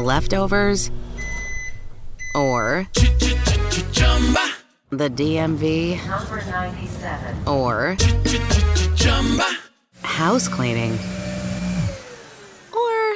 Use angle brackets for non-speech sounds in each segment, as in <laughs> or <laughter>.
leftovers, or the DMV, Number 97. or house cleaning, or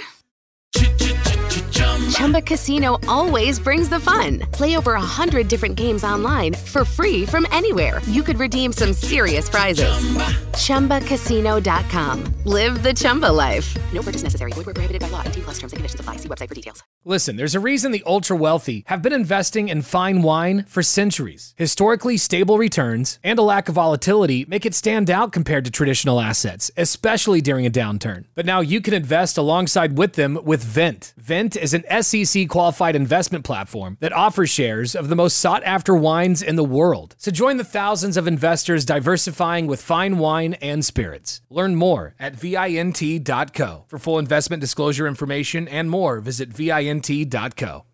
Chumba Casino always brings the fun. Play over a hundred different games online for free from anywhere. You could redeem some serious prizes. ChumbaCasino.com. Live the Chumba life. No purchase necessary. Void where prohibited by law. 18 plus terms and conditions apply. See website for details. Listen, there's a reason the ultra wealthy have been investing in fine wine for centuries. Historically stable returns and a lack of volatility make it stand out compared to traditional assets, especially during a downturn. But now you can invest alongside with them with Vent. Vent is an SEC qualified investment platform that offers shares of the most sought after wines in the world. So join the thousands of investors diversifying with fine wine and spirits. Learn more at vint.co. For full investment disclosure information and more, visit vint.co.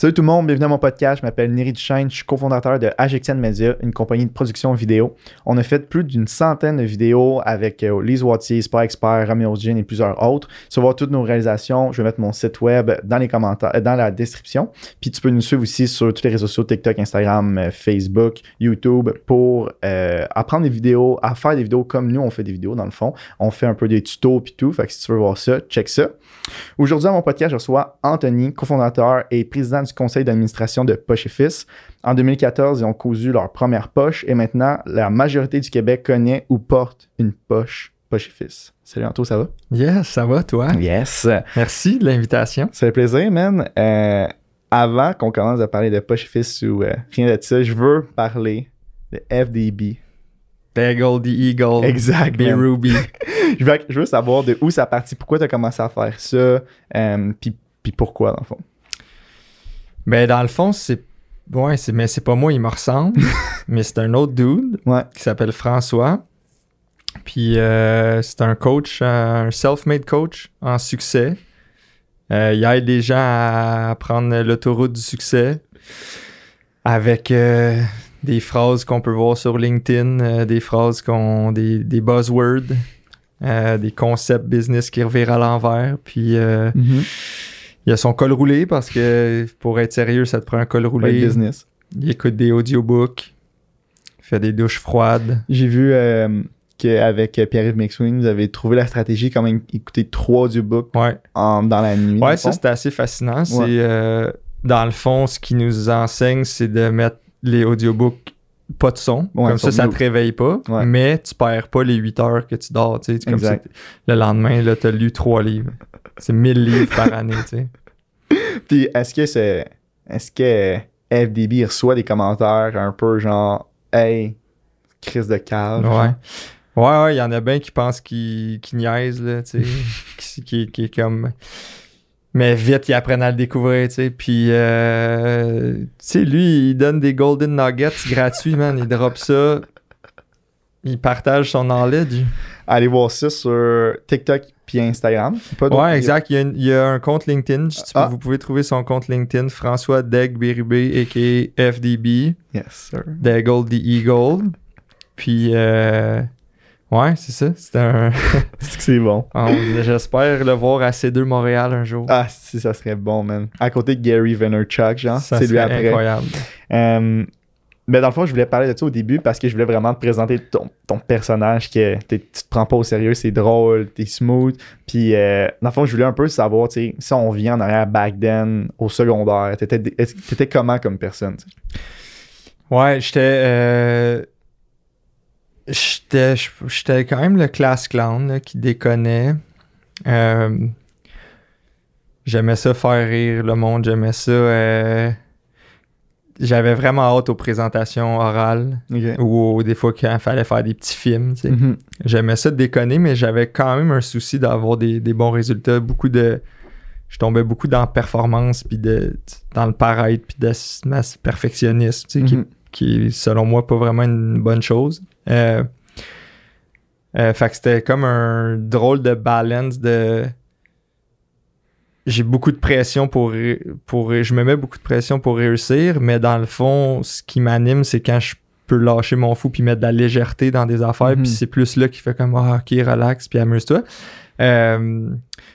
Salut tout le monde, bienvenue à mon podcast. Je m'appelle Neri Duchesne, je suis cofondateur de HXN Media, une compagnie de production vidéo. On a fait plus d'une centaine de vidéos avec euh, Lise Wattier, Sport Expert, Romeo Jean et plusieurs autres. Tu voir toutes nos réalisations. Je vais mettre mon site web dans les commentaires, euh, dans la description. Puis tu peux nous suivre aussi sur tous les réseaux sociaux TikTok, Instagram, euh, Facebook, YouTube pour euh, apprendre des vidéos, à faire des vidéos comme nous on fait des vidéos dans le fond. On fait un peu des tutos puis tout. Fait que si tu veux voir ça, check ça. Aujourd'hui, à mon podcast, je reçois Anthony, cofondateur et président du conseil d'administration de Poche et Fils. En 2014, ils ont cousu leur première poche et maintenant, la majorité du Québec connaît ou porte une poche Poche et Fils. Salut Anto, ça va? Yes, ça va, toi? Yes! Merci de l'invitation. Ça fait plaisir, man. Euh, avant qu'on commence à parler de Poche et Fils ou euh, rien de ça, je veux parler de FDB. Bagel, the Eagle, Exact, B. man. Ruby. <laughs> Je veux, je veux savoir de où ça partit, pourquoi tu as commencé à faire ça, euh, puis pourquoi, dans le fond? Ben, dans le fond, c'est. Ouais, c'est... mais c'est pas moi, il me ressemble. <laughs> mais c'est un autre dude Ouais. qui s'appelle François. Puis euh, c'est un coach, euh, un self-made coach en succès. Euh, il aide les gens à prendre l'autoroute du succès avec euh, des phrases qu'on peut voir sur LinkedIn, des phrases qu'on. des, des buzzwords, des concepts business qui revirent à l'envers. Puis euh, il a son col roulé parce que pour être sérieux, ça te prend un col roulé. business. Il écoute des audiobooks, fait des douches froides. J'ai vu euh, qu'avec Pierre-Yves McSween, vous avez trouvé la stratégie quand même écouter trois audiobooks Ouais. en, dans la nuit. Ouais, ça c'était assez fascinant. C'est Ouais. euh, dans le fond, ce qui nous enseigne, c'est de mettre les audiobooks pas de son. Ouais, comme ça, ça te réveille pas. Ouais. Mais tu perds pas les 8 heures que tu dors. tu sais. Comme ça, le lendemain, là, t'as lu 3 livres. C'est 1000 livres par année. tu sais. <laughs> Puis est-ce que c'est. Est-ce que FDB reçoit des commentaires un peu genre Hey, crise de cave? Ouais. Ouais, ouais, il y en a bien qui pensent qu'ils niaisent, là, tu sais. <laughs> qui, qui, qui est comme. Mais vite, ils apprennent à le découvrir, tu sais. Puis, euh, tu sais, lui, il donne des Golden Nuggets gratuits, man. Il drop ça. Il partage son knowledge. Allez voir ça sur TikTok puis Instagram. Pas Ouais, exact. Il y, a une- il y a un compte LinkedIn. Ah. Vous pouvez trouver son compte LinkedIn, François Deg Bérubé, a.k.a. FDB. Yes, sir. Daigle the Eagle. Puis, euh, ouais, c'est ça. C'est un. <laughs> C'est bon. On- J'espère le voir à C2 Montréal un jour. Ah, si, ça serait bon, man. À côté de Gary Vaynerchuk, genre. Ça C'est lui après. incroyable. Euh, mais dans le fond, je voulais parler de ça au début parce que je voulais vraiment te présenter ton, ton personnage que tu te prends pas au sérieux, c'est drôle, t'es smooth. Puis euh, dans le fond, je voulais un peu savoir, tu si on vient en arrière back then, au secondaire, t'étais, t'étais comment comme personne? Ouais, j'étais. euh, J'étais j'étais quand même le class clown qui déconnait. Euh, J'aimais ça faire rire le monde, j'aimais ça. J'avais vraiment hâte aux présentations orales ou des fois quand il fallait faire des petits films. tu sais. Mhm. J'aimais ça de déconner, mais j'avais quand même un souci d'avoir des, des bons résultats. Beaucoup de. Je tombais beaucoup dans la performance, puis de, dans le paraître, puis de ma perfectionnisme, tu sais, qui, Mhm. qui est, selon moi, pas vraiment une bonne chose. Euh, euh, fait que c'était comme un drôle de balance de. J'ai beaucoup de pression pour, pour. Je me mets beaucoup de pression pour réussir, mais dans le fond, ce qui m'anime, c'est quand je peux lâcher mon fou puis mettre de la légèreté dans des affaires, Mhm. puis c'est plus là qui fait comme Ah, ok, relax, puis amuse-toi. Euh,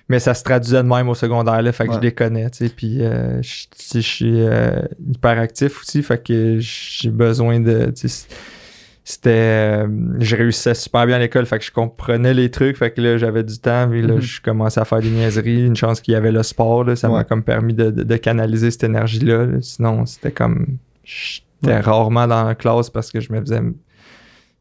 mais ça se traduisait de même au secondaire, là, fait que Ouais. je les connais, tu sais. Puis euh, je suis euh, hyper actif aussi, fait que j'ai besoin de. C'était. euh, je réussissais super bien à l'école, fait que je comprenais les trucs, fait que là, j'avais du temps, puis là, Mhm. je commençais à faire des niaiseries. Une chance qu'il y avait le sport, là, ça m'a comme permis de, de- de canaliser cette énergie-là. là. Sinon, c'était comme. J'étais Ouais. rarement dans la classe parce que je me faisais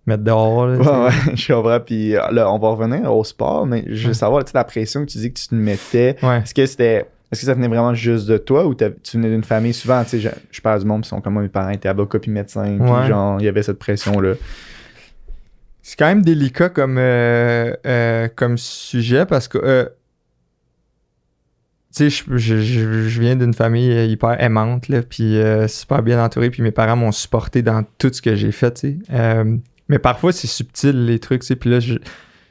mettre dehors. là. Ouais, ouais, <laughs> je comprends. Puis euh, là, on va revenir au sport, mais je veux savoir, tu sais, la pression que tu dis que tu te mettais, Ouais. est-ce que c'était. Est-ce que ça venait vraiment juste de toi ou tu venais d'une famille? Souvent, tu sais, je, je parle du monde, qui sont comme moi, mes parents étaient avocats puis médecins, puis Ouais. genre, il y avait cette pression-là. C'est quand même délicat comme, euh, euh, comme sujet parce que, euh, tu sais, je, je- je- je viens d'une famille hyper aimante, là, puis super bien entourée, puis mes parents m'ont supporté dans tout ce que j'ai fait, tu sais. Mais parfois, c'est subtil, les trucs, tu sais, puis là, je,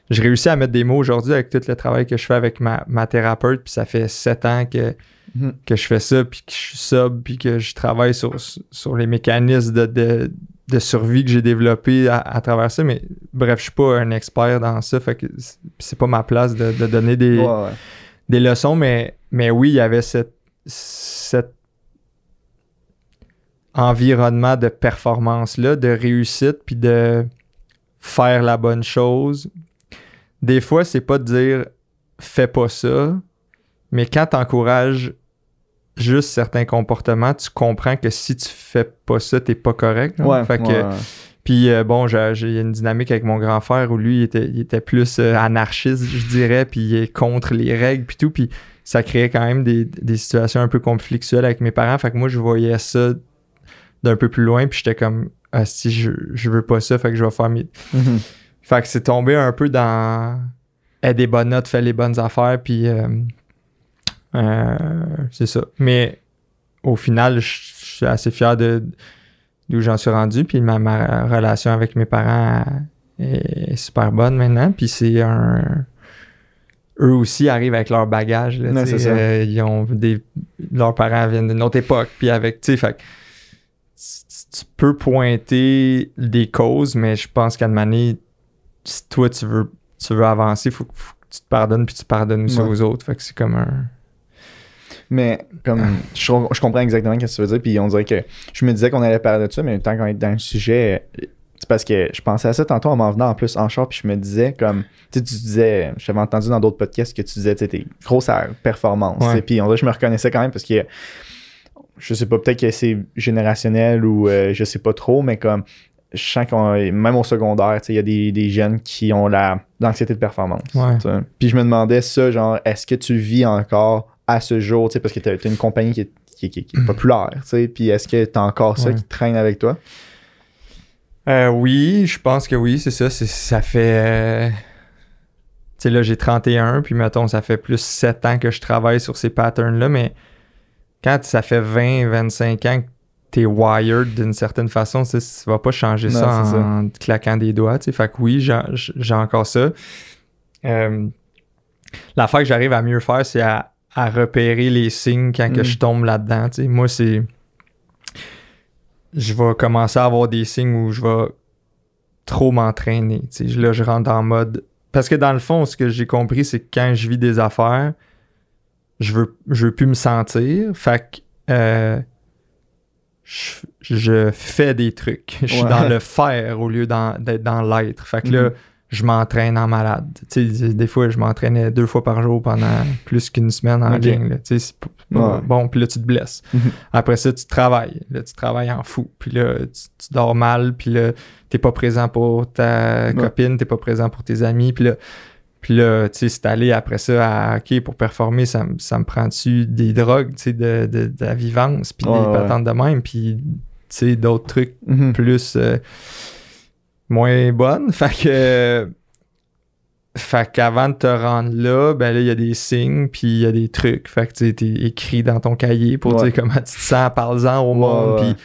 je réussis à mettre des mots aujourd'hui avec tout le travail que je fais avec ma, ma thérapeute, puis ça fait sept ans que, Mhm. que je fais ça, puis que je suis sub, puis que je travaille sur, sur les mécanismes de, de, de survie que j'ai développés à, à travers ça. Mais bref, je suis pas un expert dans ça, fait que c'est- pas ma place de, de donner des, Ouais, ouais. des leçons, mais, mais oui, il y avait cette, cet environnement de performance-là, de réussite, puis de faire la bonne chose. Des fois, c'est pas de dire fais pas ça, mais quand tu encourages juste certains comportements, tu comprends que si tu fais pas ça, t'es pas correct. hein. Ouais, Fait que- ouais, puis euh, bon, j'ai une dynamique avec mon grand frère où lui, il était, il était plus euh, anarchiste, je dirais, puis il est contre les règles, puis tout. Puis ça créait quand même des, des situations un peu conflictuelles avec mes parents. Fait que moi, je voyais ça d'un peu plus loin, puis j'étais comme, ah, si je, je veux pas ça, fait que je vais faire mes. Mhm. Fait que c'est tombé un peu dans. Aie des bonnes notes, fais les bonnes affaires, puis. euh, euh, c'est ça. Mais au final, je suis assez fier de d'où j'en suis rendu, puis ma, ma relation avec mes parents est super bonne maintenant, puis c'est un. Eux aussi arrivent avec leur bagage. là, ça. euh, ils ont des. Leurs parents viennent d'une autre époque, puis avec. Tu sais, tu- peux pointer des causes, mais je pense qu'à moment donné, si toi tu veux, tu veux avancer, il faut, faut que tu te pardonnes puis tu pardonnes aussi Ouais. aux autres. Fait que c'est comme un. Mais comme je, je comprends exactement ce que tu veux dire, puis on dirait que je me disais qu'on allait parler de ça, mais tant qu'on est dans le sujet, c'est parce que je pensais à ça tantôt en m'en venant en plus en char, puis je me disais comme, tu sais, tu disais, j'avais entendu dans d'autres podcasts que tu disais, tu t'es grosse à performance, sais, puis on dirait que je me reconnaissais quand même parce que je sais pas, peut-être que c'est générationnel ou euh, je sais pas trop, mais comme je sens qu'on même au secondaire, tu sais, il y a des, des jeunes qui ont la l'anxiété de performance. Ouais. tu. Puis je me demandais ça, genre, est-ce que tu vis encore à ce jour, tu sais, parce que t'as as une compagnie qui est, qui, est- qui est- qui est <clears throat> populaire, tu sais, puis est-ce que t'as encore ça Ouais. qui traîne avec toi? Euh, oui, je pense que oui, c'est ça. c'est- ça fait. euh, Tu sais, là, j'ai 31, puis mettons, ça fait plus 7 ans que je travaille sur ces patterns-là, mais quand ça fait 20, 25 ans que t'es wired d'une certaine façon, tu vas pas changer Non, ça en, claquant des doigts, tu sais. Fait que oui, j'ai encore ça. Euh, L'affaire que j'arrive à mieux faire, c'est à, à repérer les signes quand que Mm. je tombe là-dedans. Moi, c'est je vais commencer à avoir des signes où je vais trop m'entraîner. Là, je rentre en mode. Parce que dans le fond, ce que j'ai compris, c'est que quand je vis des affaires, je veux, je veux plus me sentir. Fait que euh, je, je fais des trucs. <laughs> Je suis Ouais. dans le faire au lieu d'être dans l'être. Fait que là, Mhm. je m'entraîne en malade. Tu sais, des fois, je m'entraînais deux fois par jour pendant <laughs> plus qu'une semaine en Ok. ligne. là. Ouais. bon, puis là, tu te blesses. Mhm. Après ça, tu travailles. Là, tu travailles en fou. Puis là, tu, tu dors mal. Puis là, t'es pas présent pour ta Ouais. copine, t'es pas présent pour tes amis. Puis là, puis là tu sais, c'est allé après ça à OK, pour performer, ça, me- ça me prend-tu des drogues, tu sais, de, de, de la vivance, puis Ouais, des ouais. patentes de même, puis tu sais, d'autres trucs Mhm. plus euh, moins bonnes. <laughs> Fait que. Fait qu'avant de te rendre là, ben là, il y a des signes, puis il y a des trucs. Fait que tu écrit dans ton cahier pour Ouais. dire comment tu te sens, parle-en au monde. Puis.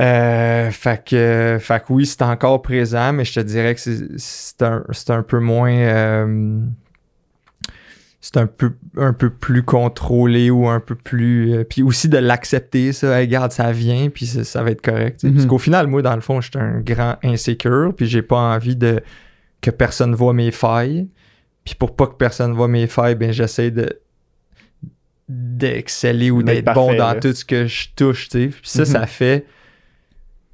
Euh, fait que, fait que oui, c'est encore présent, mais je te dirais que c'est- un, un peu moins. euh, c'est un peu, un peu plus contrôlé ou un peu plus. euh, puis aussi de l'accepter, ça. Hey, regarde, ça vient, puis ça, ça va être correct. sais. Mhm. Parce qu'au final, moi, dans le fond, je suis un grand insécure, puis j'ai pas envie de que personne voit mes failles. Puis pour pas que personne voit mes failles, ben j'essaie de d'exceller ou D'être bon dans là. tout ce que je touche, tu sais. Puis ça, Mhm. ça fait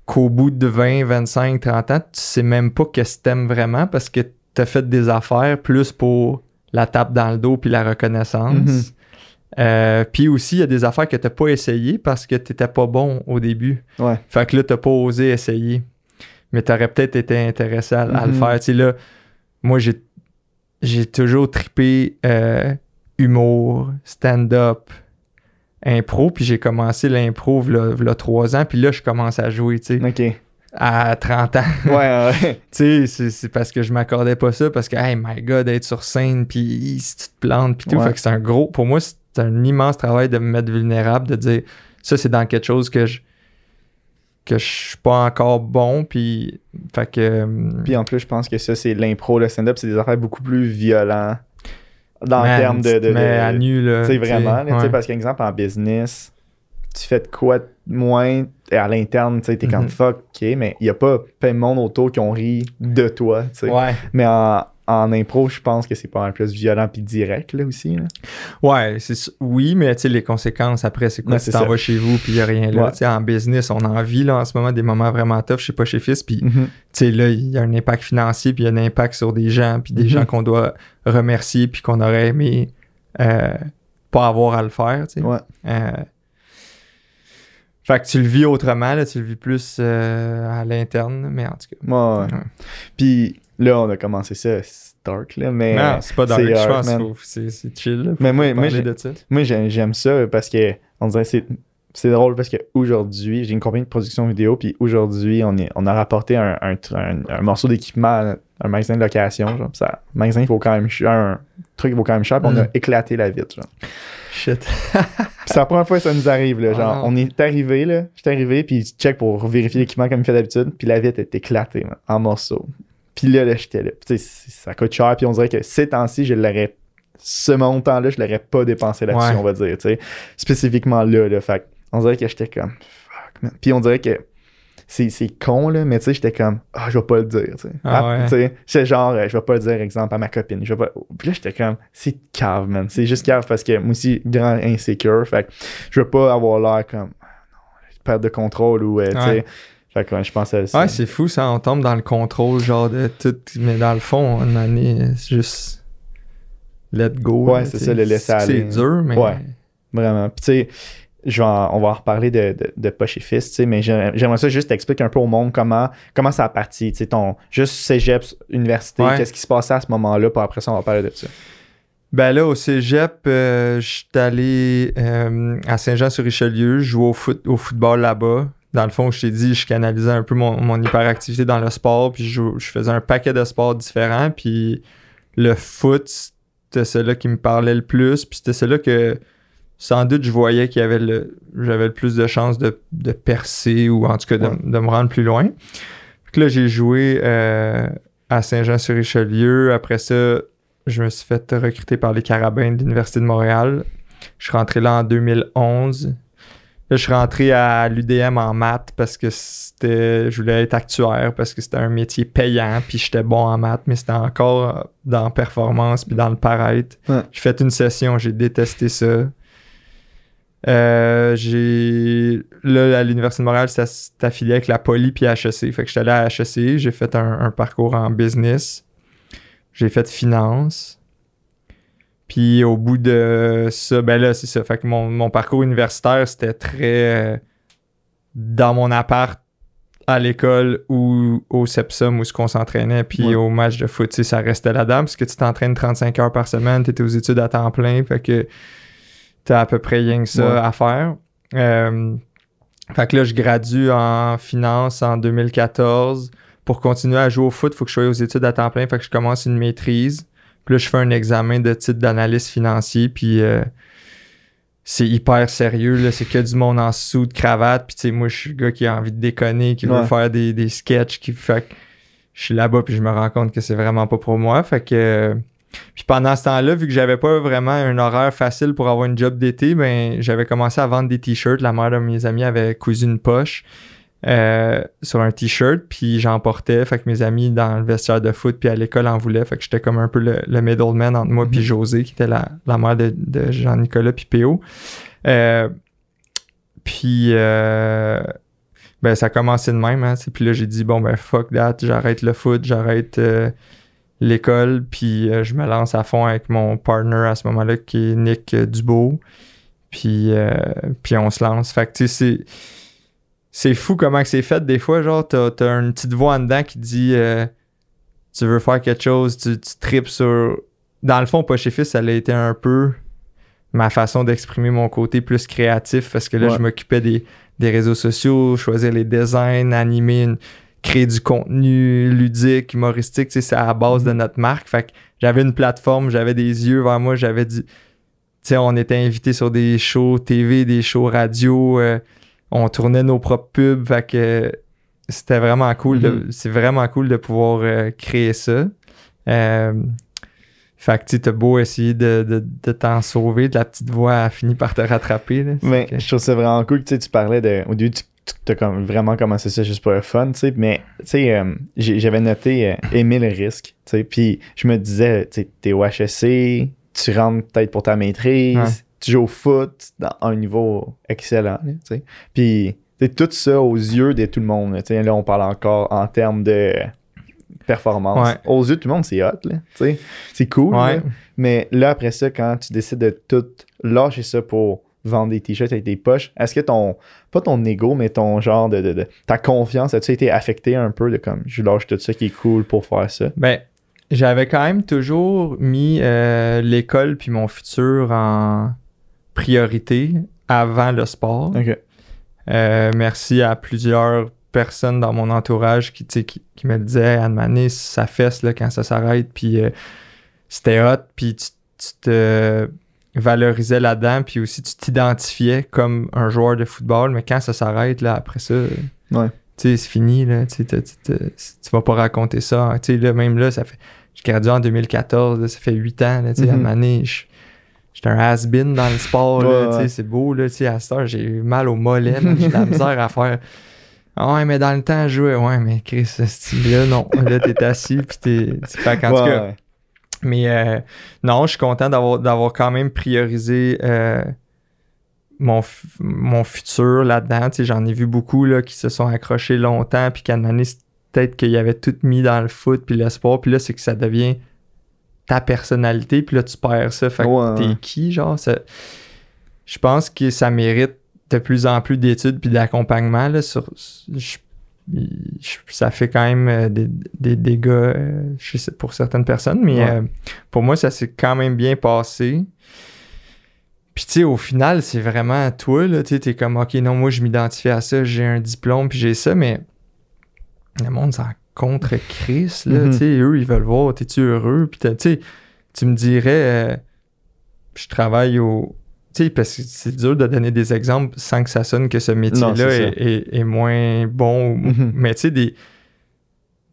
qu'au bout de 20, 25, 30 ans, tu sais même pas qu'est-ce que t'aimes vraiment parce que t'as fait des affaires plus pour la tape dans le dos puis la reconnaissance. Mhm. Euh, puis aussi, il y a des affaires que t'as pas essayé parce que t'étais pas bon au début. Ouais. Fait que là, t'as pas osé essayer. Mais t'aurais peut-être été intéressé à, à le Mhm. faire. Tu sais, là, moi, j'ai, j'ai toujours trippé euh, humour, stand-up, impro. Puis j'ai commencé l'impro il y a trois ans. Puis là, je commence à jouer, tu sais, Ok. Ouais, à 30 ans. ouais. <laughs> tu sais, c'est, parce que je m'accordais pas ça. Parce que, hey, my God, être sur scène, puis si tu te plantes, puis tout. Ouais. Fait que c'est un gros... Pour moi, c'est un immense travail de me mettre vulnérable, de dire, ça, c'est dans quelque chose que je que je suis pas encore bon, puis... Fait que... euh, Puis en plus, je pense que ça, c'est l'impro, le stand-up, c'est des affaires beaucoup plus violents dans le terme de. de, de- à nu, là. Tu sais, vraiment, là, tu sais, ouais. parce qu'exemple, en business, tu fais de quoi de moins et à l'interne, tu sais, t'es comme Mhm. fuck, ok, mais il n'y a pas plein de monde autour qui ont ri de toi, tu sais. Ouais. Mais en, en impro, je pense que c'est pas mal plus violent puis direct, là, aussi. là. Ouais, c'est oui, mais tu sais, les conséquences après, c'est quoi? Tu t'en vas chez vous, puis il a rien là. Ouais. Tu sais, en business, on en vit, là, en ce moment, des moments vraiment tough. Je sais pas chez Fils, puis Mhm. tu sais, là, il y a un impact financier, puis il y a un impact sur des gens, puis des Mhm. gens qu'on doit remercier, puis qu'on aurait aimé euh, pas avoir à le faire, tu sais. Ouais. Euh, Fait que tu le vis autrement, là, tu le vis plus euh, à l'interne, mais en tout cas. Ouais, ouais. Ouais. Puis là, on a commencé ça, c'est dark, là, mais. non, c'est pas dark, je hard, pense c'est c'est chill. là, Mais moi, moi, de ça. J'aime ça parce que on dirait c'est c'est drôle parce qu'aujourd'hui, j'ai une compagnie de production vidéo, puis aujourd'hui, on, est, on a rapporté un, un, un- un morceau d'équipement à un magasin de location. Genre, ça, un magasin, vaut quand même cher, un truc vaut quand même cher, puis on a Mm. éclaté la vitre. Genre. Shit. <laughs> Puis c'est la première fois que ça nous arrive. Là, Ah genre, non. on est arrivé, là, j'étais arrivé, puis check pour vérifier l'équipement comme il fait d'habitude, puis la vitre est éclatée man, en morceaux. Puis là, là j'étais là. Puis tu sais, c- ça coûte cher, puis on dirait que ces temps-ci, je l'aurais. Ce montant-là, je l'aurais pas dépensé là-dessus, Ouais. on va dire. tu sais. Spécifiquement là, là. Fait que on dirait que j'étais comme. Fuck, man. Puis on dirait que. C'est, con, là, mais tu sais, j'étais comme, ah, je vais pas le dire, tu sais. Ah ouais. tu sais, c'est genre, euh, je vais pas le dire, exemple, à ma copine. Je vais pas... Puis là, j'étais comme, c'est cave, man. C'est juste cave parce que moi aussi, grand insécure. Fait que je veux pas avoir l'air comme, ah, non, perte de contrôle ou, euh, tu sais. Ouais. Fait que ouais, je pense à ça. Ouais, c'est fou, ça. On tombe dans le contrôle, genre de tout. Mais dans le fond, une année, c'est juste. Let go. Ouais, c'est ça, le laisser aller. C'est dur, mais. Ouais. Vraiment. Puis tu sais, je vais en- on va en reparler de, de, de Poche et Fils, tu sais, mais j'aimerais j'aimerais ça juste t'expliquer un peu au monde comment, comment ça a parti, tu sais, ton, juste cégep, université, Ouais. qu'est-ce qui se passait à ce moment-là, puis après ça, on va parler de ça. Ben là, au cégep, euh, je suis allé euh, à Saint-Jean-sur-Richelieu, jouer au, foot, au football là-bas. Dans le fond, je t'ai dit, je canalisais un peu mon, mon hyperactivité dans le sport, puis je, faisais un paquet de sports différents, puis le foot, c'était celui qui me parlait le plus, puis c'était celui que sans doute je voyais qu'il y avait le j'avais le plus de chances de, de percer ou en tout cas de, Ouais. de me rendre plus loin. Que là, j'ai joué euh, à Saint-Jean-sur-Richelieu. Après ça, je me suis fait recruter par les Carabins de l'Université de Montréal. Je suis rentré là en 2011. Là, je suis rentré à l'UDM en maths parce que c'était. Je voulais être actuaire parce que c'était un métier payant, puis j'étais bon en maths, mais c'était encore dans performance puis dans le paraître. Ouais. J'ai fait une session, j'ai détesté ça. Euh, j'ai. Là, à l'Université de Montréal, c'était c'était affilié avec la Poly puis HEC. Fait que j'étais allé à HEC, j'ai fait un, un parcours en business. J'ai fait finance. Puis au bout de ça, ben là, c'est ça. Fait que mon, mon parcours universitaire, c'était très euh, dans mon appart à l'école ou au Sepsum où ce qu'on s'entraînait, puis Ouais. au match de foot, ça restait là-dedans parce que tu t'entraînes 35 heures par semaine, tu étais aux études à temps plein, fait que t'as à peu près rien que ça Ouais. à faire. Euh, fait que là, je gradue en finance en 2014. Pour continuer à jouer au foot, il faut que je sois aux études à temps plein, fait que je commence une maîtrise. Puis là, je fais un examen de titre d'analyste financier, puis euh, c'est hyper sérieux, là. C'est que du monde en sous de cravate, puis tu sais, moi, je suis le gars qui a envie de déconner, qui veut faire des, des sketchs, qui fait que je suis là-bas, puis je me rends compte que c'est vraiment pas pour moi, fait que... puis pendant ce temps-là, vu que j'avais pas vraiment un horaire facile pour avoir une job d'été, ben j'avais commencé à vendre des t-shirts. La mère de mes amis avait cousu une poche. Euh, sur un t-shirt, puis j'en portais. Fait que mes amis dans le vestiaire de foot, puis à l'école en voulaient. Fait que j'étais comme un peu le, le middleman entre moi puis Mhm. José, qui était la, la mère de, de Jean-Nicolas puis P.O. Euh, puis euh, ben ça a commencé de même. Hein, puis là, j'ai dit, bon, ben fuck that, j'arrête le foot, j'arrête l'école, puis je me lance à fond avec mon partner à ce moment-là, qui est Nick Dubois. Puis, puis on se lance. Fait que tu sais, c'est c'est fou comment c'est fait. Des fois, genre, t'as, t'as une petite voix en dedans qui dit euh, tu veux faire quelque chose, tu, tu tripes sur. Dans le fond, pas chez Fils, ça a été un peu ma façon d'exprimer mon côté plus créatif parce que là, Ouais. je m'occupais des, des réseaux sociaux, choisir les designs, animer, une- créer du contenu ludique, humoristique, c'est à la base de notre marque. Fait que j'avais une plateforme, j'avais des yeux vers moi, j'avais du. Tu sais, on était invités sur des shows TV, des shows radio, euh, on tournait nos propres pubs, fait que c'était vraiment cool. de- Mhm. c'est vraiment cool de pouvoir euh, créer ça. Euh, fait que tu t'as beau essayer de, de, de t'en sauver, de la petite voix a fini par te rattraper. là. Mais que- je trouve ça vraiment cool que tu tu parlais de. Au début, tu as comme vraiment commencé ça juste pour le fun, tu sais. Mais tu sais, euh, j'avais noté aimer le risque, tu sais. Puis je me disais, tu t'es au HEC, tu rentres peut-être pour ta maîtrise, Ouais. Tu joues au foot dans à un niveau excellent, là, tu sais. Puis tout ça aux yeux de tout le monde, là, on parle encore en termes de performance. Ouais. Aux yeux de tout le monde, c'est hot. C'est cool, Ouais. là. Mais là, après ça, quand tu décides de tout lâcher ça pour vendre des t-shirts avec des poches, est-ce que ton, pas ton ego, mais ton genre de, de, de- ta confiance, as-tu été affecté un peu de comme, je lâche tout ça qui est cool pour faire ça? Ben, j'avais quand même toujours mis euh, l'école puis mon futur en priorité avant le sport. Euh, merci à plusieurs personnes dans mon entourage qui, qui, qui me disaient Anne-Mané, ça fesse là, quand ça s'arrête, puis euh, c'était hot, puis tu, tu te valorisais là-dedans, puis aussi tu t'identifiais comme un joueur de football, mais quand ça s'arrête, là, après ça, Ouais. c'est fini, là, tu vas pas raconter ça, hein. tu sais, là, même là, ça fait, j'ai gradué en 2014, là, ça fait 8 ans, là, tu sais, Mhm. Anne-Mané, je- J'étais un has-been dans le sport, Ouais, c'est beau, là, à cette heure, j'ai eu mal au mollet, j'ai de la misère à faire. Ah ouais, mais dans le temps, je jouais. Ouais, mais Chris, ce style-là, non. Là, t'es assis, puis t'es. tu- Fait qu'en tout Ouais, cas, ouais. mais euh, non, je suis content d'avoir, d'avoir quand même priorisé euh, mon, mon futur là-dedans. J'en ai vu beaucoup là, qui se sont accrochés longtemps, puis qu'à un moment donné, c'est peut-être qu'ils avaient tout mis dans le foot, puis le sport, puis là, c'est que ça devient ta personnalité, puis là, tu perds ça. Fait que t'es qui, genre? ça- Je pense que ça mérite de plus en plus d'études puis d'accompagnement. Là, sur, je- je- ça fait quand même euh, des, des dégâts euh, je sais, pour certaines personnes, mais Ouais. euh, pour moi, ça s'est quand même bien passé. Puis, tu sais, au final, c'est vraiment toi, là, tu sais, t'es comme, OK, non, moi, je m'identifie à ça, j'ai un diplôme, puis j'ai ça, mais le monde s'en contre Chris, là, tu sais, eux, ils veulent voir, t'es-tu heureux, puis tu me dirais, euh, je travaille au... Tu sais, parce que c'est dur de donner des exemples sans que ça sonne que ce métier-là est, est- est moins bon. Mhm. Mais tu sais, des...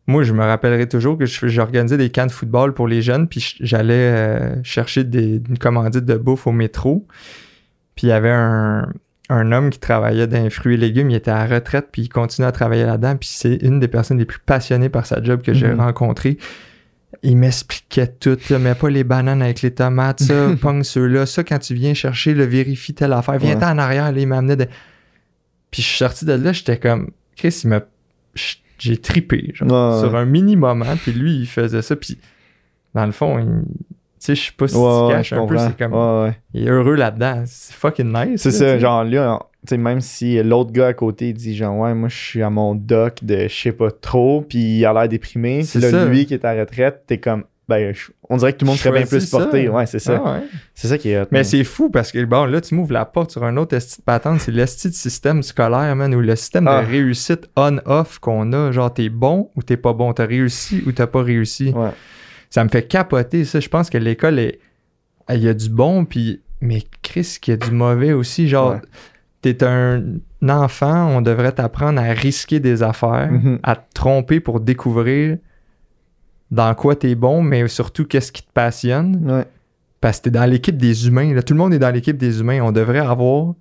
Moi, je me rappellerai toujours que j'organisais des camps de football pour les jeunes, puis j'allais euh, chercher des, une commandite de bouffe au métro. Puis il y avait un, un homme qui travaillait dans les fruits et légumes, il était à la retraite, puis il continuait à travailler là-dedans. Puis c'est une des personnes les plus passionnées par sa job que j'ai Mhm. rencontré. Il m'expliquait tout, là, mets pas les bananes avec les tomates, ça, <laughs> pogne ceux-là, ça quand tu viens chercher, le vérifie telle affaire, viens Ouais. en arrière, là, il m'amenait de... Puis je suis sorti de là, j'étais comme, Chris, il m'a... J'ai tripé, genre, Ouais, sur un mini moment, puis lui, il faisait ça, puis dans le fond, il... tu sais, je sais pas si Ouais, tu caches un peu, c'est comme, Ouais, ouais. il est heureux là-dedans, c'est fucking nice. C'est ça, genre là, tu sais, même si l'autre gars à côté dit genre ouais, moi je suis à mon doc de je sais pas trop, puis il a l'air déprimé, C'est là ça. lui qui est à la retraite, t'es comme ben je- on dirait que tout le monde serait bien plus ça. porté, ouais, c'est ça. Ah ouais. C'est ça qui est hot, Mais c'est fou parce que bon, là, tu m'ouvres la porte sur un autre esti de patente. C'est l'esti de système scolaire, man, ou le système Ah. de réussite on-off qu'on a. Genre, t'es bon ou t'es pas bon? T'as réussi ou t'as pas réussi? Ouais. Ça me fait capoter, ça. Je pense que l'école est. Il y a du bon, puis. Mais Chris, qu'il y a du mauvais aussi. Genre, Ouais. t'es un enfant, on devrait t'apprendre à risquer des affaires, Mhm. à te tromper pour découvrir dans quoi t'es bon, mais surtout qu'est-ce qui te passionne. Ouais. Parce que t'es dans l'équipe des humains. Là. Tout le monde est dans l'équipe des humains. On devrait avoir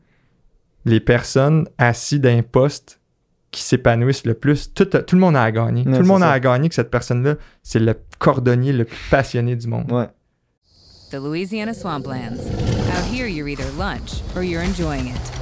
les personnes assises d'un poste qui s'épanouissent le plus. Tout, tout le monde a à gagner. Ouais, tout le monde c'est a ça. à gagner que cette personne-là, c'est le cordonnier le plus passionné du monde. Ouais. The Louisiana Swamplands. Out here, you're either lunch or you're enjoying it.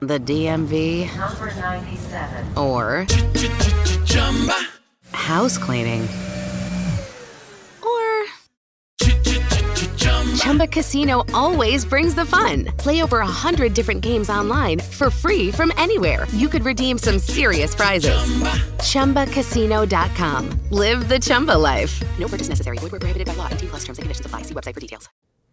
the DMV? Number 97. Or house cleaning? Or Chumba Casino always brings the fun. Play over a hundred different games online for free from anywhere. You could redeem some serious prizes. ChumbaCasino.com. Live the Chumba life. No purchase necessary. Void where prohibited by law. 18 plus terms and conditions apply. See website for details.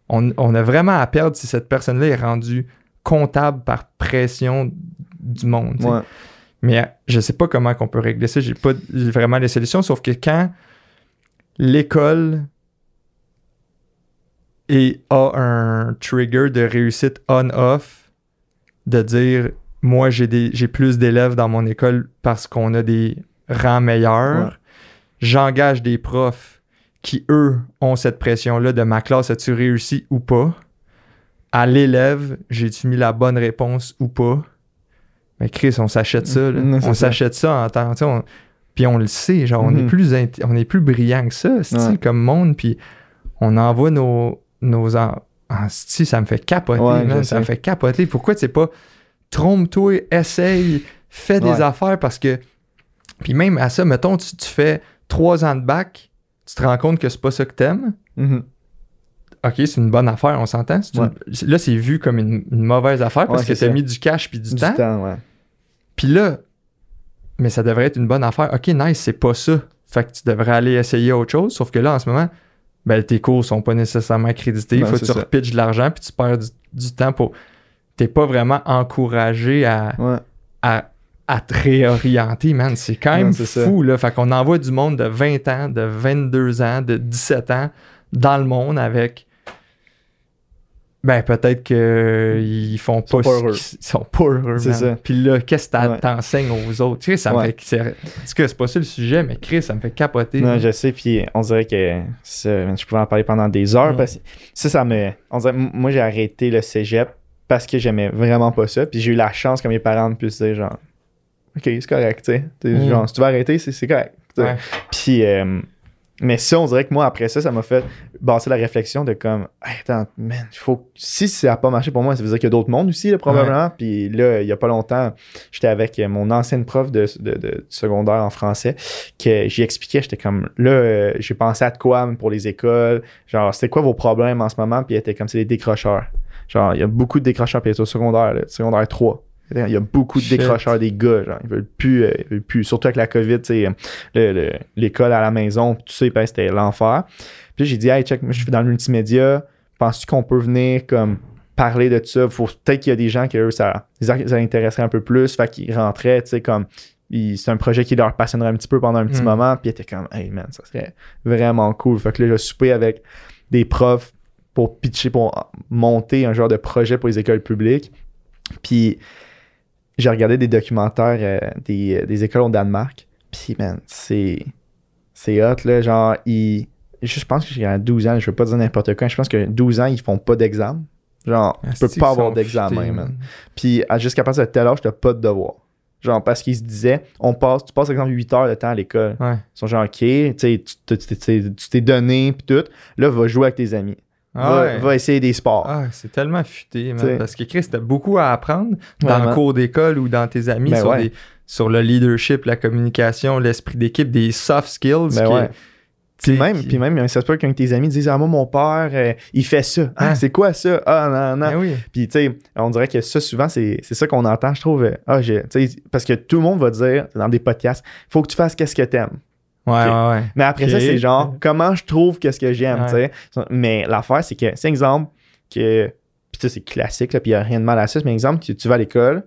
On, on a vraiment à perdre si cette personne-là est rendue comptable par pression du monde. Ouais. Mais euh, je sais pas comment qu'on peut régler ça. J'ai pas vraiment les solutions. Sauf que quand l'école et a un trigger de réussite on-off, de dire moi j'ai des j'ai plus d'élèves dans mon école parce qu'on a des rangs meilleurs. Ouais. J'engage des profs qui, eux, ont cette pression-là de ma classe, as-tu réussi ou pas? À l'élève, j'ai-tu mis la bonne réponse ou pas? Mais Chris, on s'achète ça. là. Mm, on s'achète ça en temps. on- Puis on le sait, genre, on, est Mhm. plus int- on est plus brillant que ça, Ouais. comme monde. Puis on envoie nos. nos en... en- c'est-tu, ça me fait capoter, Ouais, man, ça me fait capoter. Pourquoi tu sais pas, trompe-toi, essaye, fais des Ouais. affaires parce que. Puis même à ça, mettons, tu, tu fais trois ans de bac, tu te rends compte que c'est pas ça que t'aimes. Mhm. OK, c'est une bonne affaire, on s'entend? C'est une- Ouais. Là, c'est vu comme une, une mauvaise affaire parce que t'as mis du cash puis du, Du temps. temps, ouais. Puis là, mais ça devrait être une bonne affaire. OK, nice, c'est pas ça. Fait que tu devrais aller essayer autre chose. Sauf que là, en ce moment, ben, tes cours sont pas nécessairement accrédités. Il faut que tu repitches de l'argent puis tu perds du, du temps pour. T'es pas vraiment encouragé à, à, à te réorienter, man. C'est quand même Non, c'est ça. fou, là. Fait qu'on envoie du monde de 20 ans, de 22 ans, de 17 ans dans le monde avec. Ben, peut-être qu'ils font pas. sont pas ce heureux. qu'ils- Ils sont pas heureux, C'est ça. Puis là, qu'est-ce que t'as- Ouais. t'enseignes aux autres? Chris, ça me Ouais. fait. c'est- En tout cas, c'est pas ça le sujet, mais Chris, ça me fait capoter. Non, je sais, puis on dirait que ça, je pouvais en parler pendant des heures Mm. parce que ça, ça me. On dirait, moi, j'ai arrêté le cégep parce que j'aimais vraiment pas ça, puis j'ai eu la chance que mes parents me puissent dire, genre, OK, c'est correct, tu sais. Mm. Genre, si tu veux arrêter, c'est correct. tu sais. Ouais. Puis, euh, mais ça, on dirait que moi, après ça, ça m'a fait bâtir la réflexion de comme, Hey, attends, man, faut. Si ça n'a pas marché pour moi, ça veut dire qu'il y a d'autres mondes aussi, là, probablement. Puis là, il y a pas longtemps, j'étais avec mon ancienne prof de, de- de secondaire en français, que j'y expliquais, j'étais comme, là, euh, j'ai pensé à de quoi pour les écoles. Genre, c'était quoi vos problèmes en ce moment? Puis elle était comme, c'est les décrocheurs. Genre, il y a beaucoup de décrocheurs, puis au secondaire, là, secondaire 3. Il y a beaucoup de Shit. décrocheurs des gars, genre, ils veulent plus, euh, ils veulent plus, surtout avec la COVID, le- l'école à la maison, tout ça, que c'était l'enfer. Puis j'ai dit, hey, check, moi, je suis dans le multimédia, penses-tu qu'on peut venir comme parler de ça? Faut, peut-être qu'il y a des gens qui, eux, ça, ça les intéresserait un peu plus, fait qu'ils rentraient, tu sais, comme, c'est un projet qui leur passionnerait un petit peu pendant un petit Mm. moment, puis ils étaient comme, hey man, ça serait vraiment cool. Fait que là, j'ai soupé avec des profs pour pitcher, pour monter un genre de projet pour les écoles publiques. Puis j'ai regardé des documentaires euh, des, des écoles au Danemark. Puis, man, c'est. C'est hot, là. Genre, ils. Je pense que j'ai à 12 ans, je veux pas dire n'importe quoi. Je pense que 12 ans, ils font pas d'examen. Genre, tu peux pas avoir d'examen, man. Puis, jusqu'à partir de tel âge, t'as pas de devoir. Genre, parce qu'ils se disaient, on passe, tu passes, exemple, 8 heures de temps à l'école. Ouais. Ils sont genre, OK, tu t'es donné, puis tout. Là, va jouer avec tes amis. Ah va, ouais. va essayer des sports. Ah, c'est tellement futé, man. Parce que Chris, t'as beaucoup à apprendre dans Vraiment. le cours d'école ou dans tes amis Ben sur, ouais. des- sur le leadership, la communication, l'esprit d'équipe, des soft skills. Ben qui- ouais. Puis même, qui- puis même, ça se peut qu'un de tes amis disent Ah, moi, mon père, euh, il fait ça. Ah, Ah. c'est quoi ça? Ah, non, non. Ben oui. Puis, tu sais, on dirait que ça, souvent, c'est c'est ça qu'on entend, je trouve. euh, Ah, parce que tout le monde va dire dans des podcasts faut que tu fasses qu'est-ce que t'aimes. Ouais, ouais, ouais. Mais après ça, c'est genre comment je trouve qu'est-ce que j'aime, Ouais. tu sais? Mais l'affaire, c'est que, c'est exemple que. Puis, ça, c'est classique, là, puis il n'y a rien de mal à ça. Mais exemple, tu, tu vas à l'école,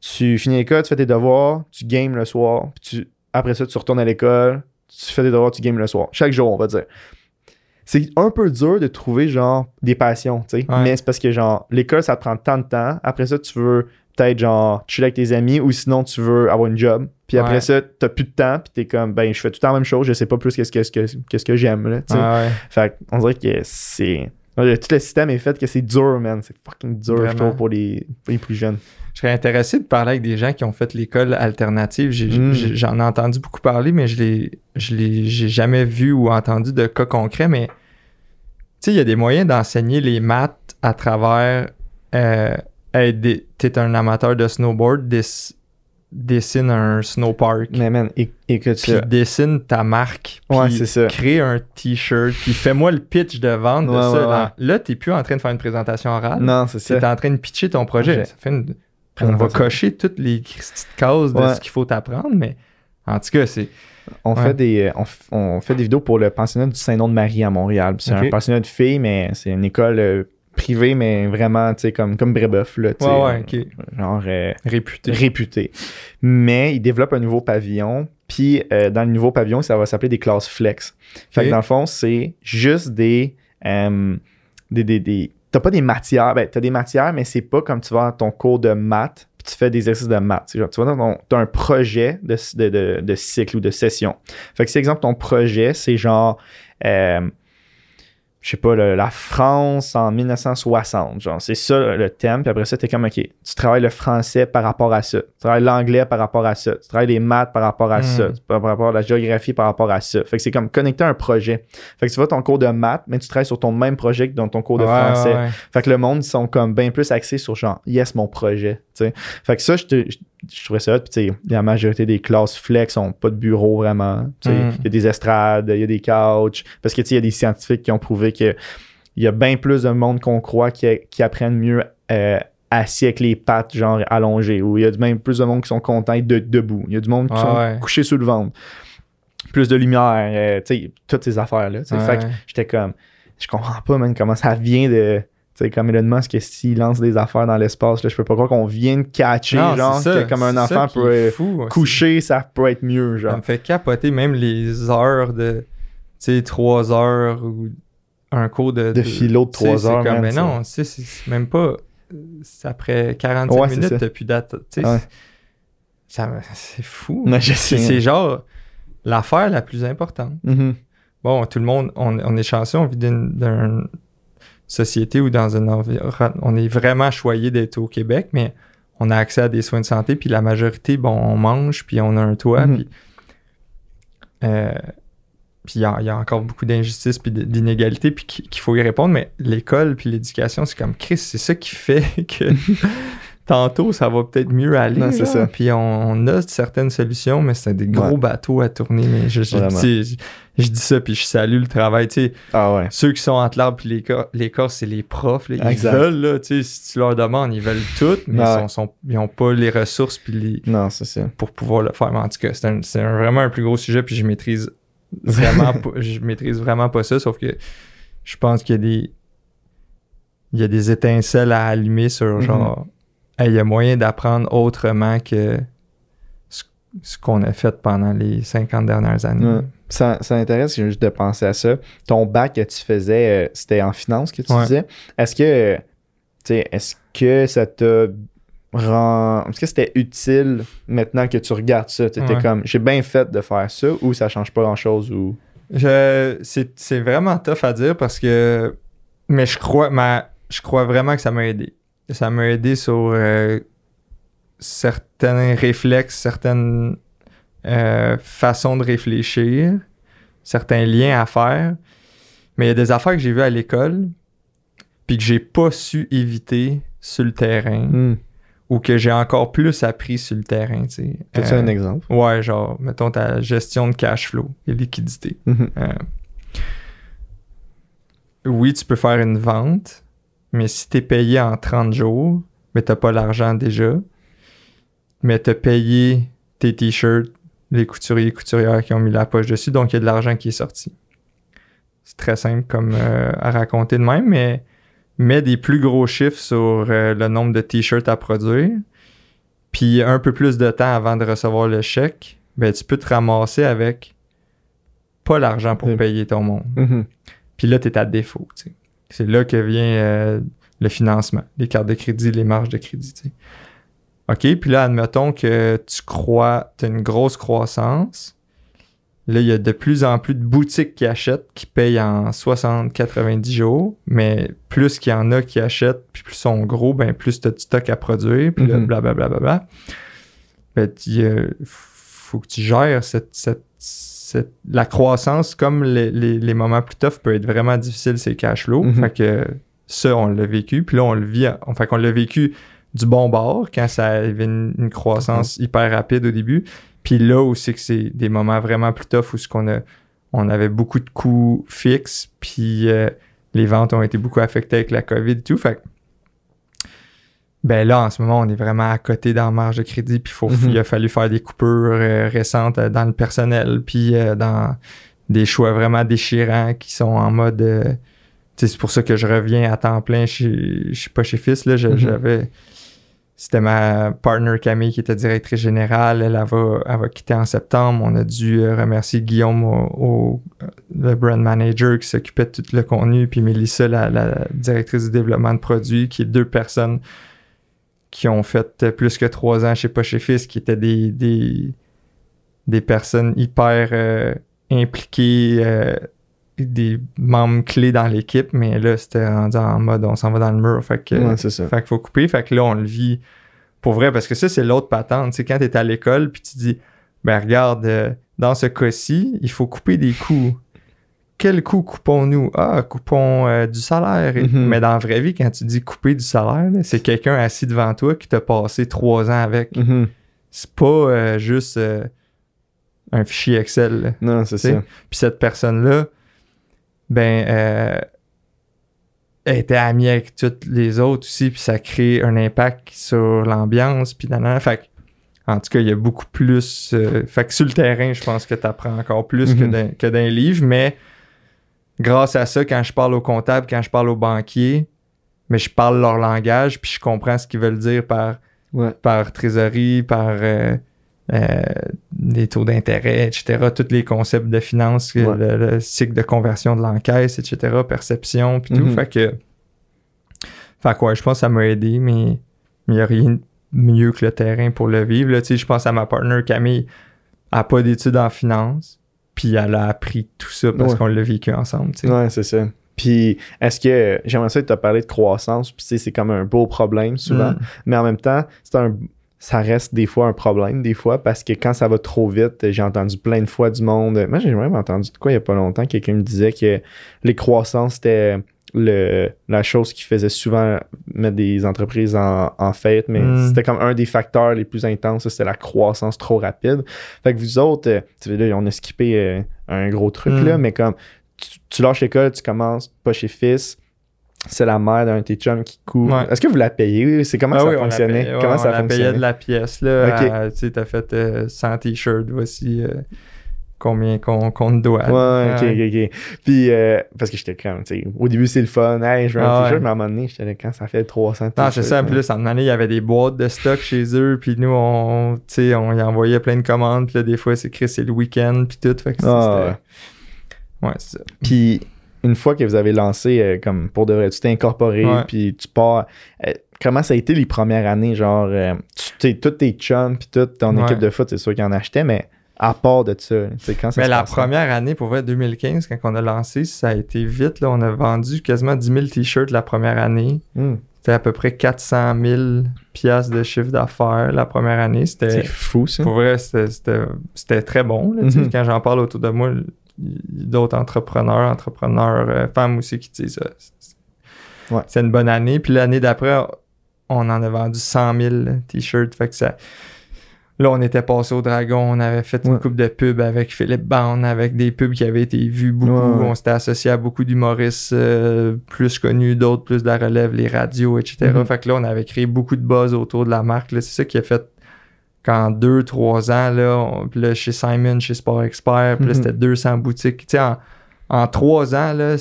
tu finis l'école, tu fais tes devoirs, tu games le soir, puis tu, après ça, tu retournes à l'école, tu fais tes devoirs, tu games le soir. Chaque jour, on va dire. C'est un peu dur de trouver, genre, des passions, tu sais. Ouais. Mais c'est parce que, genre, l'école, ça te prend tant de temps. Après ça, tu veux peut-être, genre, chiller avec tes amis ou sinon, tu veux avoir une job. Puis après Ouais. ça, t'as plus de temps, puis t'es comme, ben, je fais tout le temps la même chose, je sais pas plus qu'est-ce que, qu'est-ce que, qu'est-ce que j'aime, là, tu sais. Ah ouais. Fait qu'on dirait que c'est. Tout le système est fait que c'est dur, man. C'est fucking dur, je trouve, pour les, pour les plus jeunes. Je serais intéressé de parler avec des gens qui ont fait l'école alternative. Mm. J'en ai entendu beaucoup parler, mais je l'ai, je l'ai, j'ai jamais vu ou entendu de cas concrets. Mais tu sais, il y a des moyens d'enseigner les maths à travers. Euh, hey, t'es un amateur de snowboard, des- dessine un snowpark. Mais man, écoute Puis dessine ta marque. Ouais, c'est ça. Crée un t-shirt. Puis fais-moi le pitch de vente de ça. ouais, Là, là t'es plus en train de faire une présentation orale. Non, c'est Tu es ça. en train de pitcher ton projet. Projet. Ça fait une- On va cocher toutes les petites cases de ce qu'il faut t'apprendre, mais en tout cas, c'est. On, fait des, on, f- on fait des vidéos pour le pensionnat du Saint-Nom de Marie à Montréal. C'est un pensionnat de filles, mais c'est une école privée, mais vraiment, tu sais, comme, comme Brébeuf, là, tu sais. Ouais, ouais, ok. Genre euh, Réputé. réputé. Mais ils développent un nouveau pavillon. Puis euh, dans le nouveau pavillon, ça va s'appeler des classes flex. Fait que dans le fond, c'est juste des. euh, des, des, des- T'as pas des matières. Ben, t'as des matières, mais c'est pas comme tu vas dans ton cours de maths, puis tu fais des exercices de maths. C'est genre, tu vas dans ton. Un projet de, de, de, de cycle ou de session. Fait que si, exemple, ton projet, c'est genre. Je sais pas, le- la France en 1960. Genre, c'est ça le thème. Puis après ça, t'es comme, OK, tu travailles le français par rapport à ça. Tu travailles l'anglais par rapport à ça. Tu travailles les maths par rapport à ça. Par rapport à la géographie par rapport à ça. Fait que c'est comme connecter un projet. Fait que tu vas ton cours de maths, mais tu travailles sur ton même projet que dans ton cours de Ouais, français. ouais, ouais. Fait que le monde, ils sont comme bien plus axés sur genre, yes, mon projet. Fait que ça, je, te- je, trouvais ça hot. Puis, la majorité des classes flex ont pas de bureau vraiment. Sais. Il Mm. y a des estrades, il y a des couches. Parce que, il y a des scientifiques qui ont prouvé que il y a bien plus de monde qu'on croit qui, qui apprennent mieux euh, assis avec les pattes, genre allongées. Ou il y a même plus de monde qui sont contents de- debout. Il y a du monde qui sont ouais. couchés sur le ventre. Plus de lumière, euh, tu sais, toutes ces affaires-là. Ouais. Fait que j'étais comme, je comprends pas, man, comment ça vient de. Sais, comme Elon Musk, s'il lance des affaires dans l'espace, là, je peux pas croire qu'on vient de catcher, Non, genre, ça, que comme un ça enfant peut fou, aussi. coucher, ça peut être mieux, Ça genre. me fait capoter même les heures de, tu sais, trois heures ou un cours de... De philo de tu sais, trois heures, comme, mais ça. non, c'est même pas... c'est après 45 Ouais, minutes, ça. t'as plus date. Tu sais, Ouais. c'est- ça fou. Je C'est sais. c'est genre l'affaire la plus importante. Mhm. Bon, tout le monde, on, on est chanceux, on vit d'une société ou dans un environnement. On est vraiment choyé d'être au Québec, mais on a accès à des soins de santé, puis la majorité, bon, on mange, puis on a un toit, Mhm. puis. euh, puis il y, a- il y a encore beaucoup d'injustices puis d'inégalités puis qu'il faut y répondre mais l'école puis l'éducation c'est comme Chris c'est ça qui fait <laughs> que <laughs> tantôt ça va peut-être mieux aller c'est ça. puis on, on a certaines solutions mais c'est des gros Ouais. bateaux à tourner mais je, je, je- dis ça puis je salue le travail tu sais Ah ouais. ceux qui sont entre l'arbre et l'écor- l'écorce, c'est les profs. là. Ils Exact. veulent, là, tu sais, si tu leur demandes, ils veulent tout, mais Ouais. ils, sont, sont- ils ont pas les ressources puis les, Non, c'est ça. pour pouvoir le faire. Mais en tout cas, c'est vraiment un plus gros sujet, puis je maîtrise vraiment <laughs> pas, je maîtrise vraiment pas ça, sauf que je pense qu'il y a des il y a des étincelles à allumer sur Mhm. genre Hey, il y a moyen d'apprendre autrement que ce, ce qu'on a fait pendant les 50 dernières années. Ouais. Ça, ça m'intéresse juste de penser à ça. Ton bac que tu faisais, euh, c'était en finance que tu Ouais. disais. Est-ce que, est-ce que ça t'a rend... Est-ce que c'était utile maintenant que tu regardes ça? Tu Ouais. comme, j'ai bien fait de faire ça ou ça change pas grand-chose ou... Je, c'est, c'est vraiment tough à dire parce que. Mais je crois, ma, je crois vraiment que ça m'a aidé. Ça m'a aidé sur euh, certains réflexes, certaines euh, façons de réfléchir, certains liens à faire. Mais il y a des affaires que j'ai vues à l'école puis que j'ai pas su éviter sur le terrain Hmm. ou que j'ai encore plus appris sur le terrain. tu. As-tu Euh, un exemple? Ouais, genre, mettons ta gestion de cash flow et liquidité. Mhm. Euh, oui, tu peux faire une vente, mais si tu es payé en 30 jours, mais tu pas l'argent déjà, mais tu as payé tes t-shirts, les couturiers et couturières qui ont mis la poche dessus, donc il y a de l'argent qui est sorti. C'est très simple comme euh, à raconter de même, mais mets des plus gros chiffres sur euh, le nombre de t-shirts à produire, puis un peu plus de temps avant de recevoir le chèque, ben tu peux te ramasser avec pas l'argent pour Mm. payer ton monde. Mhm. Puis là, tu es à défaut. C'est là que vient euh, le financement, les cartes de crédit, les marges de crédit. OK, puis là, admettons que tu crois, tu as une grosse croissance. Là, il y a de plus en plus de boutiques qui achètent, qui payent en 60-90 jours, mais plus qu'il y en a qui achètent, puis plus ils sont gros, ben plus tu as du stock à produire, puis là, Mhm. blablabla. Bla, bla, bla. Ben, faut que tu gères cette, cette- cette- la croissance, comme les, les- les moments plus tough, peut être vraiment difficile, c'est cash flow. Mhm. Fait que ça, on l'a vécu, puis là, on le vit, en- fait qu'on l'a vécu du bon bord quand ça avait une, une croissance hyper rapide au début. Puis là aussi que c'est des moments vraiment plus tough où ce qu'on a, on avait beaucoup de coûts fixes, puis euh, les ventes ont été beaucoup affectées avec la COVID et tout. Fait que, ben là, en ce moment, on est vraiment à côté dans la marge de crédit, puis faut, Mhm. il a fallu faire des coupures euh, récentes euh, dans le personnel, puis euh, dans des choix vraiment déchirants qui sont en mode... c'est pour ça que je reviens à temps plein chez, je suis pas chez Fils, là, Mhm. j'avais... C'était ma partner Camille qui était directrice générale. Elle, va, elle va quitter en septembre. On a dû euh, remercier Guillaume, au, au- le brand manager qui s'occupait de tout le contenu, puis Mélissa, la, directrice du développement de produits, qui est deux personnes qui ont fait euh, plus que trois ans chez chez Fils, qui étaient des, des, des personnes hyper euh, impliquées, euh, des membres clés dans l'équipe, mais là, c'était rendu en mode on s'en va dans le mur. Fait que, Ouais, c'est ça. fait qu'il faut couper. Fait que là, on le vit pour vrai, parce que ça, c'est l'autre patente. Tu sais, quand t'es à l'école, puis tu dis, ben regarde, euh, dans ce cas-ci, il faut couper des coûts. Quel coût coupons-nous? Ah, coupons euh, du salaire. Mhm. Mais dans la vraie vie, quand tu dis couper du salaire, c'est quelqu'un assis devant toi qui t'a passé trois ans avec. Mhm. C'est pas euh, juste un fichier Excel. là. Non, c'est Tu ça. Puis cette personne-là, ben, euh, elle était amie avec toutes les autres aussi, puis ça crée un impact sur l'ambiance, puis nanana. Fait que, en tout cas, il y a beaucoup plus. euh, fait que sur le terrain, je pense que tu apprends encore plus que Mhm. que dans un livre, mais grâce à ça, quand je parle au comptable, quand je parle au banquier, mais je parle leur langage, puis je comprends ce qu'ils veulent dire par Ouais. par trésorerie, par euh, euh, les taux d'intérêt, etc. Tous les concepts de finance, Ouais. le, le cycle de conversion de l'encaisse, etc., perception, puis tout. Mhm. Fait que, fait que ouais, je pense que ça m'a aidé, mais il n'y a rien de mieux que le terrain pour le vivre. Là, Tu sais, je pense à ma partner Camille, elle n'a pas d'études en finance, puis elle a appris tout ça parce Ouais. qu'on l'a vécu ensemble. tu sais. Ouais, c'est ça. Puis, est-ce que j'aimerais ça que tu as parlé de croissance, puis c'est comme un beau problème souvent, Mm. mais en même temps, c'est un ça reste des fois un problème, des fois, parce que quand ça va trop vite, j'ai entendu plein de fois du monde. Moi, j'ai même entendu de quoi il y a pas longtemps, quelqu'un me disait que les croissances, c'était le, la chose qui faisait souvent mettre des entreprises en, en fête, mais Mm. c'était comme un des facteurs les plus intenses, c'était la croissance trop rapide. Fait que vous autres, euh, tu sais, là, on a skippé euh, un gros truc, Mm. là, mais comme tu, tu lâches l'école, tu commences pas chez Fils, c'est la mère d'un de tes chums qui court. Ouais. Est-ce que vous la payez? C'est comment Ah ça oui, fonctionnait? payait, ouais, comment on ça la payait fonctionnait? de la pièce, là. Tu sais, t'as fait euh, 100 t-shirts, voici euh, combien qu'on qu'on te doit. Ouais, ok, ok, ok. Puis, euh, parce que j'étais comme, tu sais, au début, c'est le fun. Hey, je veux un Ah t-shirt, mais à un moment donné, j'étais là, quand ça fait 300 t-shirts. Non, c'est ça. En plus, en année, il y avait des boîtes de stock chez eux. Puis nous, on, tu sais, on y envoyait plein de commandes. Puis là, des fois, c'est écrit, c'est le week-end. Puis tout. Fait que Ah, c'était. Ouais, c'est ça. Puis, une fois que vous avez lancé, euh, comme pour de vrai, tu t'es incorporé, puis tu pars. euh, comment ça a été les premières années? Genre, euh, tu tous tes chums, puis toute ton équipe de foot, c'est sûr qu'ils en achetaient, mais à part de ça, quand ça Mais se la passait? première année, pour vrai, 2015, quand on a lancé, ça a été vite. Là, on a vendu quasiment 10 000 t-shirts la première année. Hmm, C'était à peu près 400 000 piastres de chiffre d'affaires la première année. c'est C'était fou, ça. Pour vrai, c'était- très bon. là. Mhm. Quand j'en parle autour de moi, d'autres entrepreneurs, entrepreneurs, euh, femmes aussi qui disent ça. C'est Ouais. c'est une bonne année. Puis l'année d'après, on en a vendu 100 000 t-shirts. Fait que ça. Là, on était passé au Dragon, on avait fait une Ouais. coupe de pubs avec Philippe Bound, avec des pubs qui avaient été vues beaucoup. Ouais. On s'était associé à beaucoup d'humoristes euh, plus connus, d'autres plus de la relève, les radios, etc. Mhm. Fait que là, on avait créé beaucoup de buzz autour de la marque. C'est ça qui a fait qu'en deux, trois ans, là, on- puis là, chez Simon, chez Sport Expert, puis là, Mhm. c'était 200 boutiques. Tu sais, en, en trois ans, là,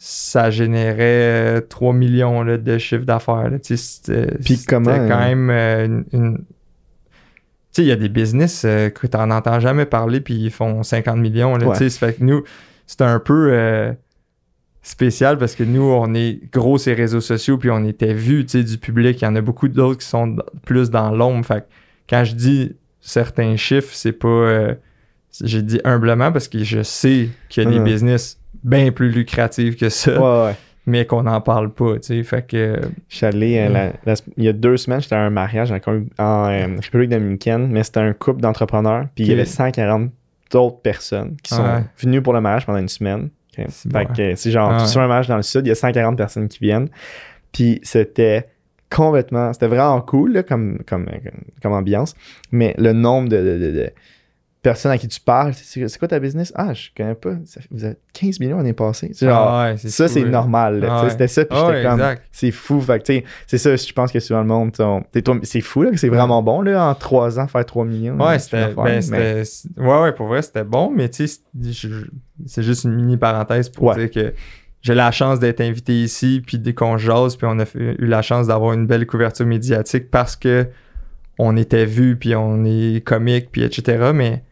ça générait euh, 3 millions là, de chiffre d'affaires. Tu sais, C'était quand euh, même euh, une. une- Tu sais, il y a des business euh, que t'en entends jamais parler, puis ils font 50 millions. Là, Ouais. tu fait que nous, c'est un peu euh, spécial parce que nous, on est gros ces réseaux sociaux, puis on était vus du public. Il y en a beaucoup d'autres qui sont plus dans l'ombre. Fait que quand je dis certains chiffres, c'est pas. euh, j'ai dit humblement parce que je sais qu'il y a des business bien plus lucratifs que ça, Ouais, ouais. mais qu'on n'en parle pas, tu sais. Fait que. Je suis allé, euh, la- la- il y a deux semaines, j'étais à un mariage en, en, euh, République dominicaine, mais c'était un couple d'entrepreneurs, puis il y avait 140 d'autres personnes qui sont Ouais. venues pour le mariage pendant une semaine. C'est Fait bon. que c'est genre, Ouais. sur un mariage dans le sud, il y a 140 personnes qui viennent, puis c'était complètement, c'était vraiment cool là, comme, comme, comme, comme ambiance, mais le nombre de, de- de- de personnes à qui tu parles, c'est quoi ta business? Ah, je connais pas, Ça vous êtes 15 millions l'année passée. Genre, Ah ouais, ça, c'est là. normal. Ah ouais. C'était ça, puis Ah j'étais ouais, comme, c'est fou. C'est ça, je pense que souvent le monde, c'est fou, là, que c'est vraiment bon, là, en trois ans, faire 3 millions. Ouais, là, c'était. ben, mais- ouais, ouais, pour vrai, c'était bon, mais tu sais, c'est- juste une mini parenthèse pour dire que j'ai la chance d'être invité ici, puis dès qu'on jase, puis on a fait- eu la chance d'avoir une belle couverture médiatique parce que on était vu, puis on est comique, puis etc. Mais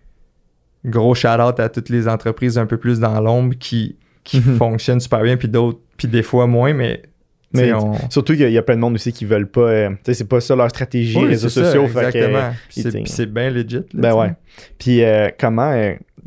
gros shout-out à toutes les entreprises un peu plus dans l'ombre qui, qui Mhm. fonctionnent super bien, puis d'autres, puis des fois moins, mais. on... Surtout qu'il y, a- il y a plein de monde aussi qui veulent pas. euh, c'est pas ça leur stratégie, Oui, réseaux ça, sociaux. que, exactement. Puis ils- c'est- bien legit. là, Ben ouais. Puis euh, comment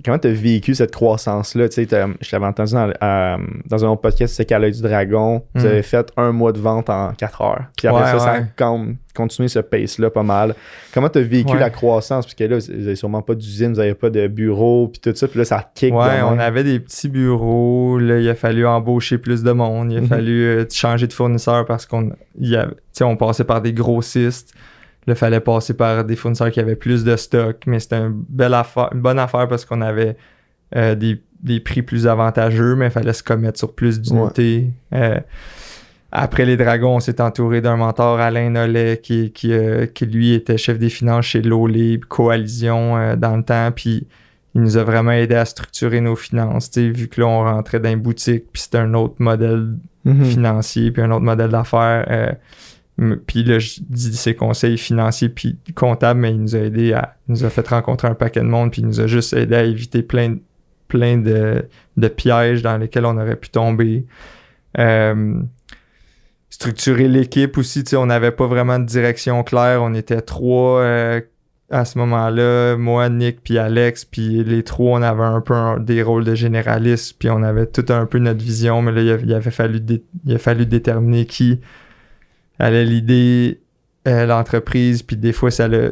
comment t'as vécu cette croissance-là? Tu je t'avais entendu dans, euh, dans un autre podcast, c'était qu'à l'œil du dragon, vous Mm. avez fait un mois de vente en 4 heures. Puis après Ouais, ça, ça a comme continué ce pace-là pas mal. Comment t'as vécu Ouais. la croissance? Parce que là, vous avez sûrement pas d'usine, vous avez pas de bureau, puis tout ça, puis là, ça kick. Ouais, on avait des petits bureaux. Là, il a fallu embaucher plus de monde. Il a Mhm. fallu euh, changer de fournisseur parce qu'on tu on passait par des grossistes. Là, il fallait passer par des fournisseurs qui avaient plus de stock. Mais c'était une, belle affaire, une bonne affaire parce qu'on avait euh, des, des prix plus avantageux, mais il fallait se commettre sur plus d'unités. Euh, après les Dragons, on s'est entouré d'un mentor, Alain Nollet, qui, qui, euh, qui lui était chef des finances chez Libre, Coalition dans le temps. Puis il nous a vraiment aidé à structurer nos finances. Vu que là, on rentrait dans une boutique, puis c'était un autre modèle Mhm. financier, puis un autre modèle d'affaires. Puis là, je dis ses conseils financiers puis comptables, mais il nous a aidé à. Il nous a fait rencontrer un paquet de monde, puis il nous a juste aidé à éviter plein, plein de, pièges dans lesquels on aurait pu tomber. Euh, structurer l'équipe aussi, tu sais, on n'avait pas vraiment de direction claire. On était trois euh, à ce moment-là, moi, Nick, puis Alex, puis les trois, on avait un peu des rôles de généralistes, puis on avait tout un peu notre vision, mais là, il, avait fallu, il a fallu déterminer qui allait l'idée, euh, l'entreprise, puis des fois, ça n'a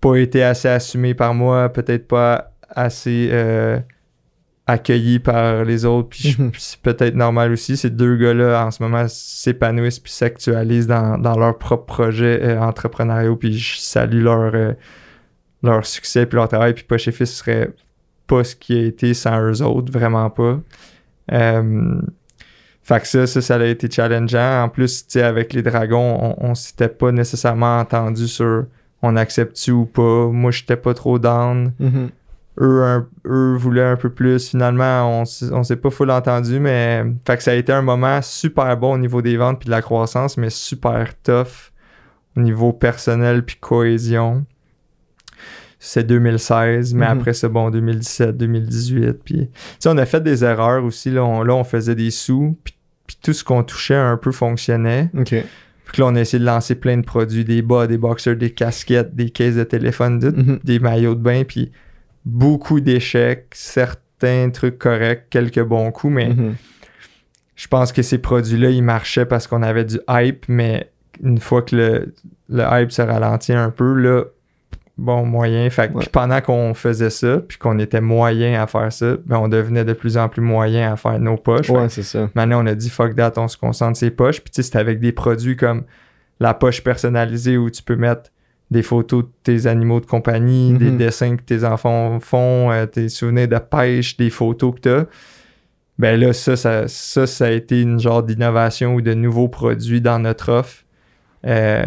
pas été assez assumé par moi, peut-être pas assez euh, accueilli par les autres, puis Mhm. puis c'est peut-être normal aussi. Ces deux gars-là, en ce moment, s'épanouissent puis s'actualisent dans, dans leurs propres projets euh, entrepreneuriaux, puis je salue leur, euh, leur succès puis leur travail, puis Poche et Fils serait pas ce qui a été sans eux autres, vraiment pas. Fait que ça, ça, ça a été challengeant. En plus, tu sais, avec les dragons, on, on s'était pas nécessairement entendu sur on accepte-tu ou pas. Moi, j'étais pas trop down. Mhm. Eux, un- eux voulaient un peu plus. Finalement, on, on s'est pas full entendu, mais fait que ça a été un moment super bon au niveau des ventes puis de la croissance, mais super tough au niveau personnel puis cohésion. C'est 2016, mais Mhm. après c'est bon 2017, 2018. Puis, tu sais, on a fait des erreurs aussi. Là, on, là, on faisait des sous, puis, puis tout ce qu'on touchait un peu fonctionnait. Puis là, on a essayé de lancer plein de produits, des bas, des boxers, des casquettes, des caisses de téléphone, Mhm. des maillots de bain, puis beaucoup d'échecs, certains trucs corrects, quelques bons coups, mais Mhm. je pense que ces produits-là, ils marchaient parce qu'on avait du hype, mais une fois que le, le hype se ralentit un peu, là, bon, moyen. Fait Ouais. Puis pendant qu'on faisait ça, puis qu'on était moyen à faire ça, ben on devenait de plus en plus moyen à faire nos poches. Ouais, c'est ça. Maintenant, on a dit fuck that, on se concentre sur ses poches. Puis tu sais, c'est avec des produits comme la poche personnalisée où tu peux mettre des photos de tes animaux de compagnie, des Mhm. dessins que tes enfants font, euh, tes souvenirs de pêche, des photos que tu as. Ben là, ça ça, ça, ça a été une genre d'innovation ou de nouveaux produits dans notre offre. Euh,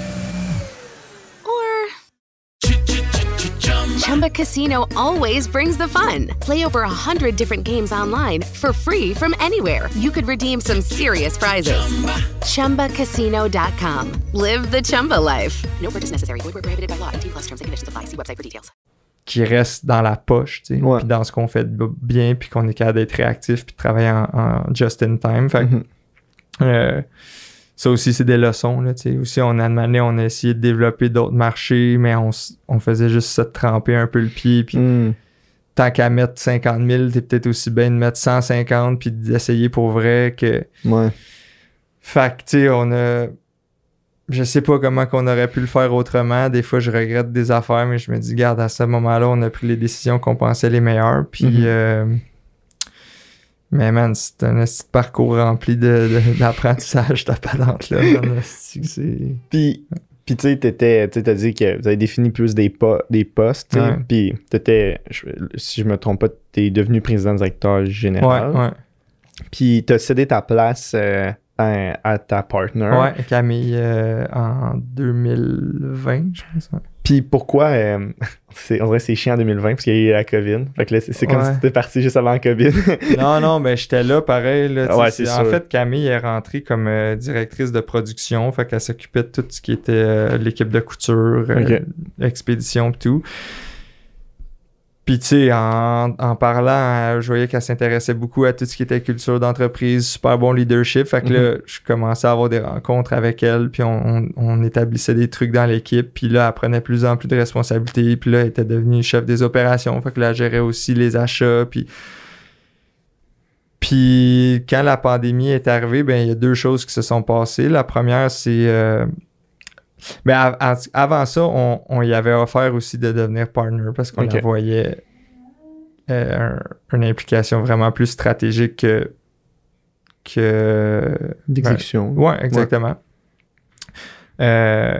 Chumba Casino always brings the fun. Play over a hundred different games online for free from anywhere. You could redeem some serious prizes. Chumba. ChumbaCasino.com. Live the Chumba life. No purchase necessary. Void where prohibited by law. 18 plus terms and conditions apply. See website for details. qui reste dans la poche, tu sais, Ouais. puis dans ce qu'on fait bien, puis qu'on est capable d'être réactif, puis de travailler en, en just in time. Fait que, Mhm. euh, ça aussi, c'est des leçons. Là, aussi, on a demandé, on a essayé de développer d'autres marchés, mais on, on faisait juste ça de tremper un peu le pied, puis Hmm. tant qu'à mettre 50 000, t'es peut-être aussi bien de mettre 150 puis d'essayer pour vrai que. Ouais. Fait que, tu sais, on a. Je sais pas comment qu'on aurait pu le faire autrement. Des fois, je regrette des affaires, mais je me dis, garde, à ce moment-là, on a pris les décisions qu'on pensait les meilleures. Puis. Mhm. euh, Mais man, c'est un petit parcours rempli de- de- d'apprentissage, ta patente là. man. C'est que c'est- Puis, puis tu sais, t'étais- tu t'as dit que vous avez défini plus des, po- des postes, tu. Ouais. Puis, t'étais, je- si je me trompe pas, t'es devenu président directeur Ouais, général. ouais. Puis, t'as cédé ta place euh, à, à ta partner. Ouais, Camille euh, en 2020, je pense. ouais. Puis, pourquoi, euh, <laughs> on dirait que c'est chiant en 2020 parce qu'il y a eu la COVID. Fait que là, c'est, comme Ouais. si t'étais parti juste avant la COVID. <laughs> non, non, ben j'étais là pareil. Là, tu sais, Ouais, c'est en fait, Camille est rentrée comme euh, directrice de production. Fait qu'elle s'occupait de tout ce qui était euh, l'équipe de couture, Ok. l'expédition et tout. Puis, tu sais, en, en parlant, euh, je voyais qu'elle s'intéressait beaucoup à tout ce qui était culture d'entreprise, super bon leadership. Fait que là, je commençais à avoir des rencontres avec elle, puis on, on- on établissait des trucs dans l'équipe. Puis là, elle prenait plus en plus de responsabilités. Puis là, elle était devenue chef des opérations. Fait que là, elle gérait aussi les achats. Puis puis quand la pandémie est arrivée, ben il y a deux choses qui se sont passées. La première, c'est euh, ben, av- avant ça, on, on y avait offert aussi de devenir partner parce qu'on Ok. la voyait euh, un- une implication vraiment plus stratégique que que D'exécution. Ouais, exactement. Euh,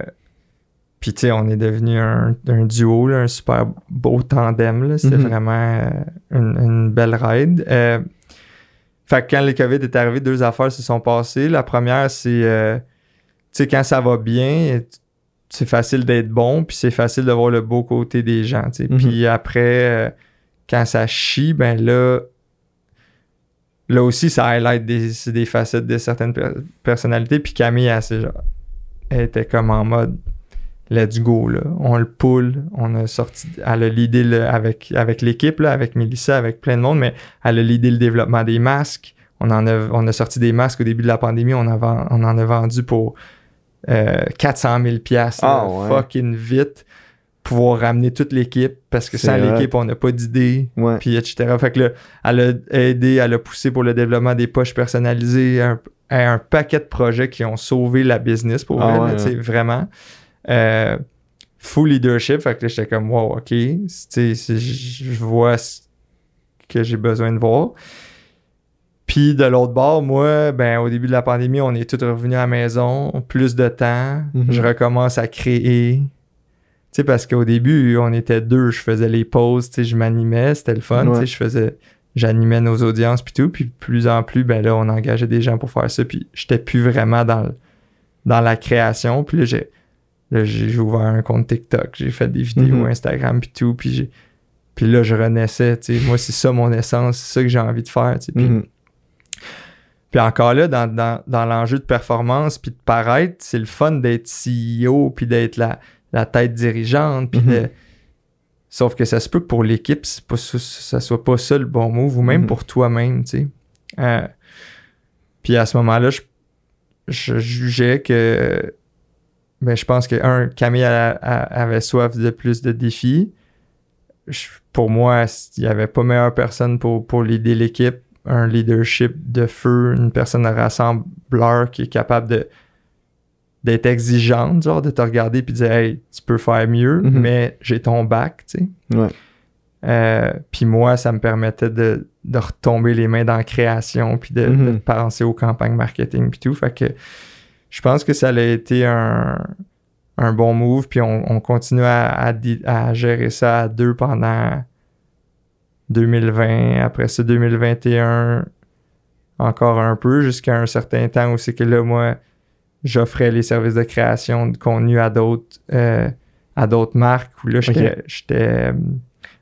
puis, tu sais, on est devenu un, un duo, là, un super beau tandem. C'était Mhm. vraiment euh, une, une belle ride. Fait que quand le COVID est arrivé, deux affaires se sont passées. La première, c'est, sais, quand ça va bien, c'est facile d'être bon, puis c'est facile de voir le beau côté des gens, tu. Mhm. Puis après, euh, quand ça chie, ben là, là aussi, ça highlight des, des facettes de certaines per- personnalités. Puis Camille, elle, c'est genre, elle était comme en mode let's go, là. On le pull. On a sorti, elle a l'idée avec, avec l'équipe, là, avec Melissa, avec plein de monde, mais elle a l'idée le développement des masques. On en a, on a sorti des masques au début de la pandémie. On, a on en a vendu pour euh, 400 000 piastres, Ah, ouais. fucking vite. Pouvoir ramener toute l'équipe parce que sans l'équipe, on n'a pas d'idée Ouais. puis etc. Fait que là, elle a aidé, elle a poussé pour le développement des poches personnalisées, un, un paquet de projets qui ont sauvé la business pour Ah elle, ouais, là, tu sais, ouais. vraiment. Euh, full leadership, fait que là, j'étais comme, wow, ok, je vois ce que j'ai besoin de voir. Puis de l'autre bord, moi, ben au début de la pandémie, on est tous revenus à la maison, plus de temps, Mhm. je recommence à créer. Tu sais, parce qu'au début, on était deux, je faisais les pauses, tu sais, je m'animais, c'était le fun, tu sais, je faisais, j'animais nos audiences puis tout, puis de plus en plus, ben là, on engageait des gens pour faire ça, puis j'étais plus vraiment dans, le- dans la création, puis là, j'ai, là, j'ai j'ai ouvert un compte TikTok, j'ai fait des vidéos Mhm. Instagram puis tout, puis j'ai, puis là, je renaissais, tu sais, moi, c'est ça mon essence, c'est ça que j'ai envie de faire, tu sais, puis Mhm. Puis encore là, dans, dans, dans l'enjeu de performance, puis de paraître, c'est le fun d'être CEO, puis d'être la, la tête dirigeante, puis Mhm. de- Sauf que ça se peut que pour l'équipe, pas ça, soit pas ça le bon move, ou même Mhm. pour toi-même, tu sais. Euh, puis à ce moment-là, je, je jugeais que... Ben, je pense que, un, Camille a- a- avait soif de plus de défis. Je- pour moi, il n'y avait pas meilleure personne pour, pour l'aider l'équipe un leadership de feu, une personne rassembleur qui est capable de d'être exigeante, genre de te regarder puis de dire Hey, tu peux faire mieux, Mhm. mais j'ai ton bac, tu sais. Ouais. Euh, puis moi, ça me permettait de, de retomber les mains dans la création puis de, Mhm. de penser aux campagnes marketing puis tout. Fait que je pense que ça a été un, un bon move. Puis on, on continue à, à gérer ça à deux pendant 2020. Après ça, 2021, encore un peu jusqu'à un certain temps où c'est que là, moi, j'offrais les services de création de contenu à d'autres euh, à d'autres marques où là, j'étais euh,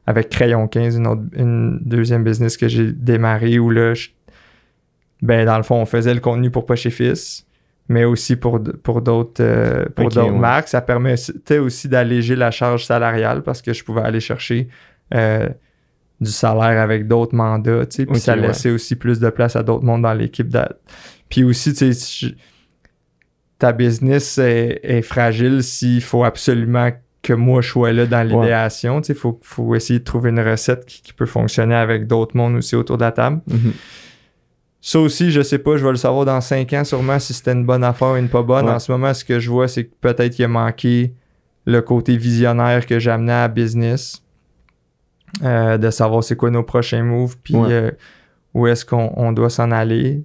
avec Crayon 15, une, autre, une deuxième business que j'ai démarré où là, je- ben, dans le fond, on faisait le contenu pour Poche et Fils, mais aussi pour, pour d'autres euh, pour d'autres ouais. marques. Ça permettait aussi d'alléger la charge salariale parce que je pouvais aller chercher euh, du salaire avec d'autres mandats, tu sais, puis ça ouais. laissait aussi plus de place à d'autres mondes dans l'équipe. Puis aussi, tu sais, ta business est, est fragile s'il faut absolument que moi je sois là dans Ouais. l'idéation. Il faut, faut essayer de trouver une recette qui, qui peut fonctionner avec d'autres mondes aussi autour de la table. Mhm. Ça aussi, je sais pas, je vais le savoir dans cinq ans sûrement si c'était une bonne affaire ou une pas bonne. Ouais. En ce moment, ce que je vois, c'est que peut-être qu'il a manqué le côté visionnaire que j'amenais à la business. Euh, de savoir c'est quoi nos prochains moves, puis Ouais. euh, où est-ce qu'on on doit s'en aller.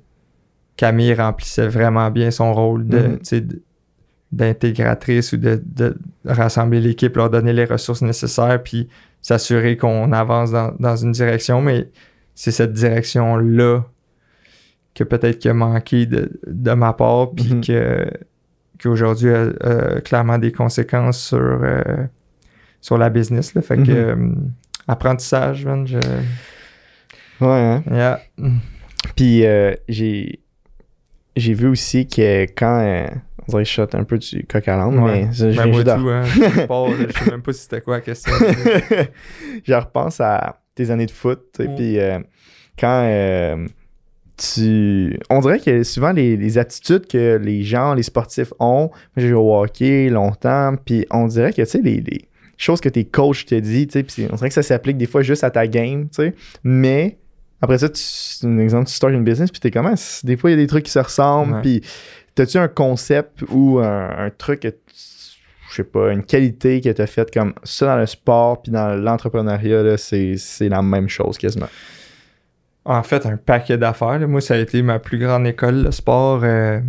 Camille remplissait vraiment bien son rôle de, Mhm. d'intégratrice ou de, de rassembler l'équipe, leur donner les ressources nécessaires, puis s'assurer qu'on avance dans, dans une direction. Mais c'est cette direction-là que peut-être qu'il a manqué de, de ma part, puis Mhm. que qu'aujourd'hui a, a clairement des conséquences sur, euh, sur la business. Là. Fait que Mhm. Apprentissage, man, je... Ouais, hein? Yeah. Puis euh, j'ai j'ai vu aussi que quand euh, on dirait que je shot un peu du coq à l'âne, Ouais. mais ça, je Ben, moi tout, hein, <laughs> je sais même pas si c'était quoi la question. <laughs> je repense à tes années de foot, tu sais, Mm. puis euh, quand tu... On dirait que souvent les, les attitudes que les gens, les sportifs ont, moi j'ai joué au hockey longtemps, puis on dirait que, tu sais, les, les choses que tes coachs te disent, tu sais, on dirait que ça s'applique des fois juste à ta game, tu sais, mais après ça, tu, un exemple, tu starts une business, puis t'es comment? Des fois, il y a des trucs qui se ressemblent, puis t'as-tu un concept ou un, un truc que tu- je sais pas, une qualité que tu as faite comme ça dans le sport puis dans l'entrepreneuriat, c'est, la même chose quasiment? En fait, un paquet d'affaires. Moi, ça a été ma plus grande école, le sport. euh,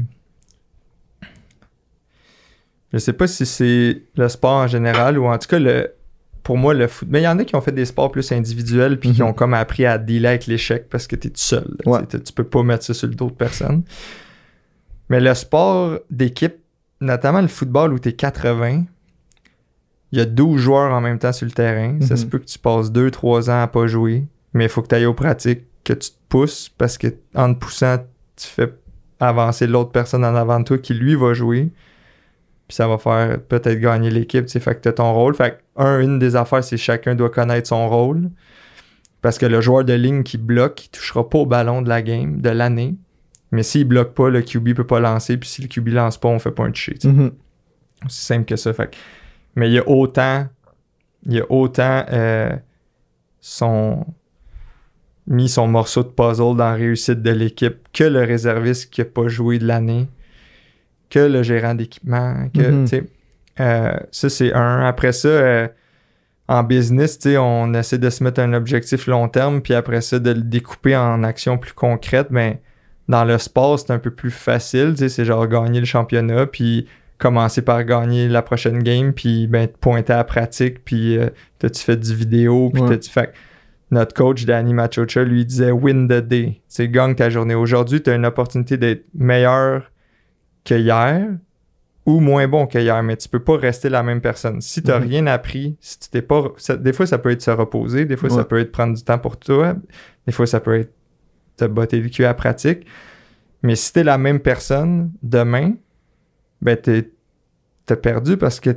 Je sais pas si c'est le sport en général ou en tout cas, le... pour moi, le foot. Mais il y en a qui ont fait des sports plus individuels puis qui Mhm. ont comme appris à dealer avec l'échec parce que tu es tout seul. Ouais. Tu peux pas mettre ça sur le dos de personne. Mais le sport d'équipe, notamment le football où tu es 80, il y a 12 joueurs en même temps sur le terrain. Ça Mhm. se peut que tu passes 2-3 ans à pas jouer, mais il faut que tu ailles aux pratiques, que tu te pousses parce que en te poussant, tu fais avancer l'autre personne en avant de toi qui lui va jouer. Puis ça va faire peut-être gagner l'équipe. tu sais. Fait que tu as ton rôle. Fait que, un, une des affaires, c'est chacun doit connaître son rôle. Parce que le joueur de ligne qui bloque, il touchera pas au ballon de la game, de l'année. Mais s'il bloque pas, le QB peut pas lancer. Puis si le QB lance pas, on fait pas un toucher. tu sais. C'est simple que ça. Fait que- Mais il y a autant, il y a autant euh, son mis son morceau de puzzle dans la réussite de l'équipe que le réserviste qui a pas joué de l'année, que le gérant d'équipement, que Mhm. tu euh, ça c'est un. Après ça, euh, en business, tu on essaie de se mettre un objectif long terme, puis après ça de le découper en actions plus concrètes, mais dans le sport, c'est un peu plus facile, tu c'est genre gagner le championnat, puis commencer par gagner la prochaine game, puis ben, te pointer à la pratique, puis euh, t'as-tu fait du vidéo, puis Ouais. t'as-tu fait... Notre coach, Danny Machocha, lui disait « win the day », c'est gagne ta journée. Aujourd'hui, tu as une opportunité d'être meilleur que hier ou moins bon que hier, mais tu peux pas rester la même personne. Si tu n'as Mhm. rien appris, si tu t'es pas... ça- des fois, ça peut être se reposer, des fois, Ouais. ça peut être prendre du temps pour toi, des fois, ça peut être te botter le cul à la pratique. Mais si tu es la même personne demain, ben t'es t'as perdu parce que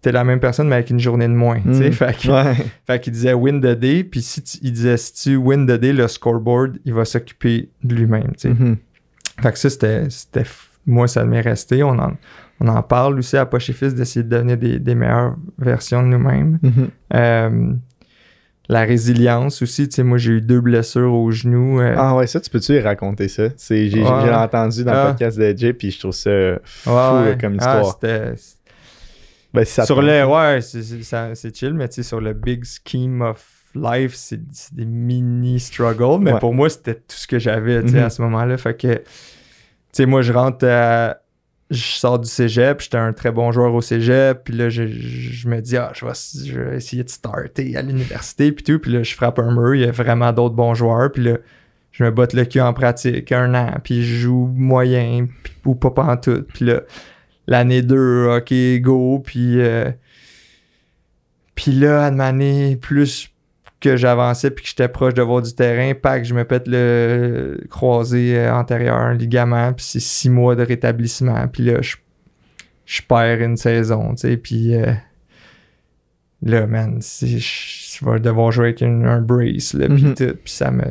t'es la même personne mais avec une journée de moins. tu. Mhm. Fait Ouais. <laughs> fait qu'il disait win the day, puis si tu- il disait si tu win the day, le scoreboard, il va s'occuper de lui-même. tu. Mhm. Fait que ça, c'était. Moi, ça m'est resté. On en, on en parle aussi à Poche et Fils d'essayer de donner des, des meilleures versions de nous-mêmes. Mhm. Euh, la résilience aussi. Tu sais, moi, j'ai eu deux blessures au genou. euh, Ah ouais, ça, tu peux-tu raconter ça? J'ai, Ouais. entendu dans Ah. le podcast de Jay, puis je trouve ça fou ouais, ouais. comme Ah, histoire. c'était- ben, si ça te sur le ouais c'est- chill mais tu sais sur le big scheme of life c'est des mini struggles mais Ouais. pour moi c'était tout ce que j'avais tu sais Mhm. à ce moment-là fait que sais moi je rentre à- je sors du cégep j'étais un très bon joueur au cégep puis là je, je- me dis ah je vais, essayer de starter à l'université puis tout puis là je frappe un mur il y a vraiment d'autres bons joueurs puis là je me botte le cul en pratique un an puis je joue moyen ou pas pantoute puis là l'année 2, ok, go, puis euh, puis là, à année, plus que j'avançais puis que j'étais proche de voir du terrain, pack, je me pète le croisé euh, antérieur, un ligament, puis c'est six mois de rétablissement, puis là, je, je perds une saison, tu sais, puis euh, là, man, je je vais devoir jouer avec une- un brace, là, puis Mhm. tout, puis ça me...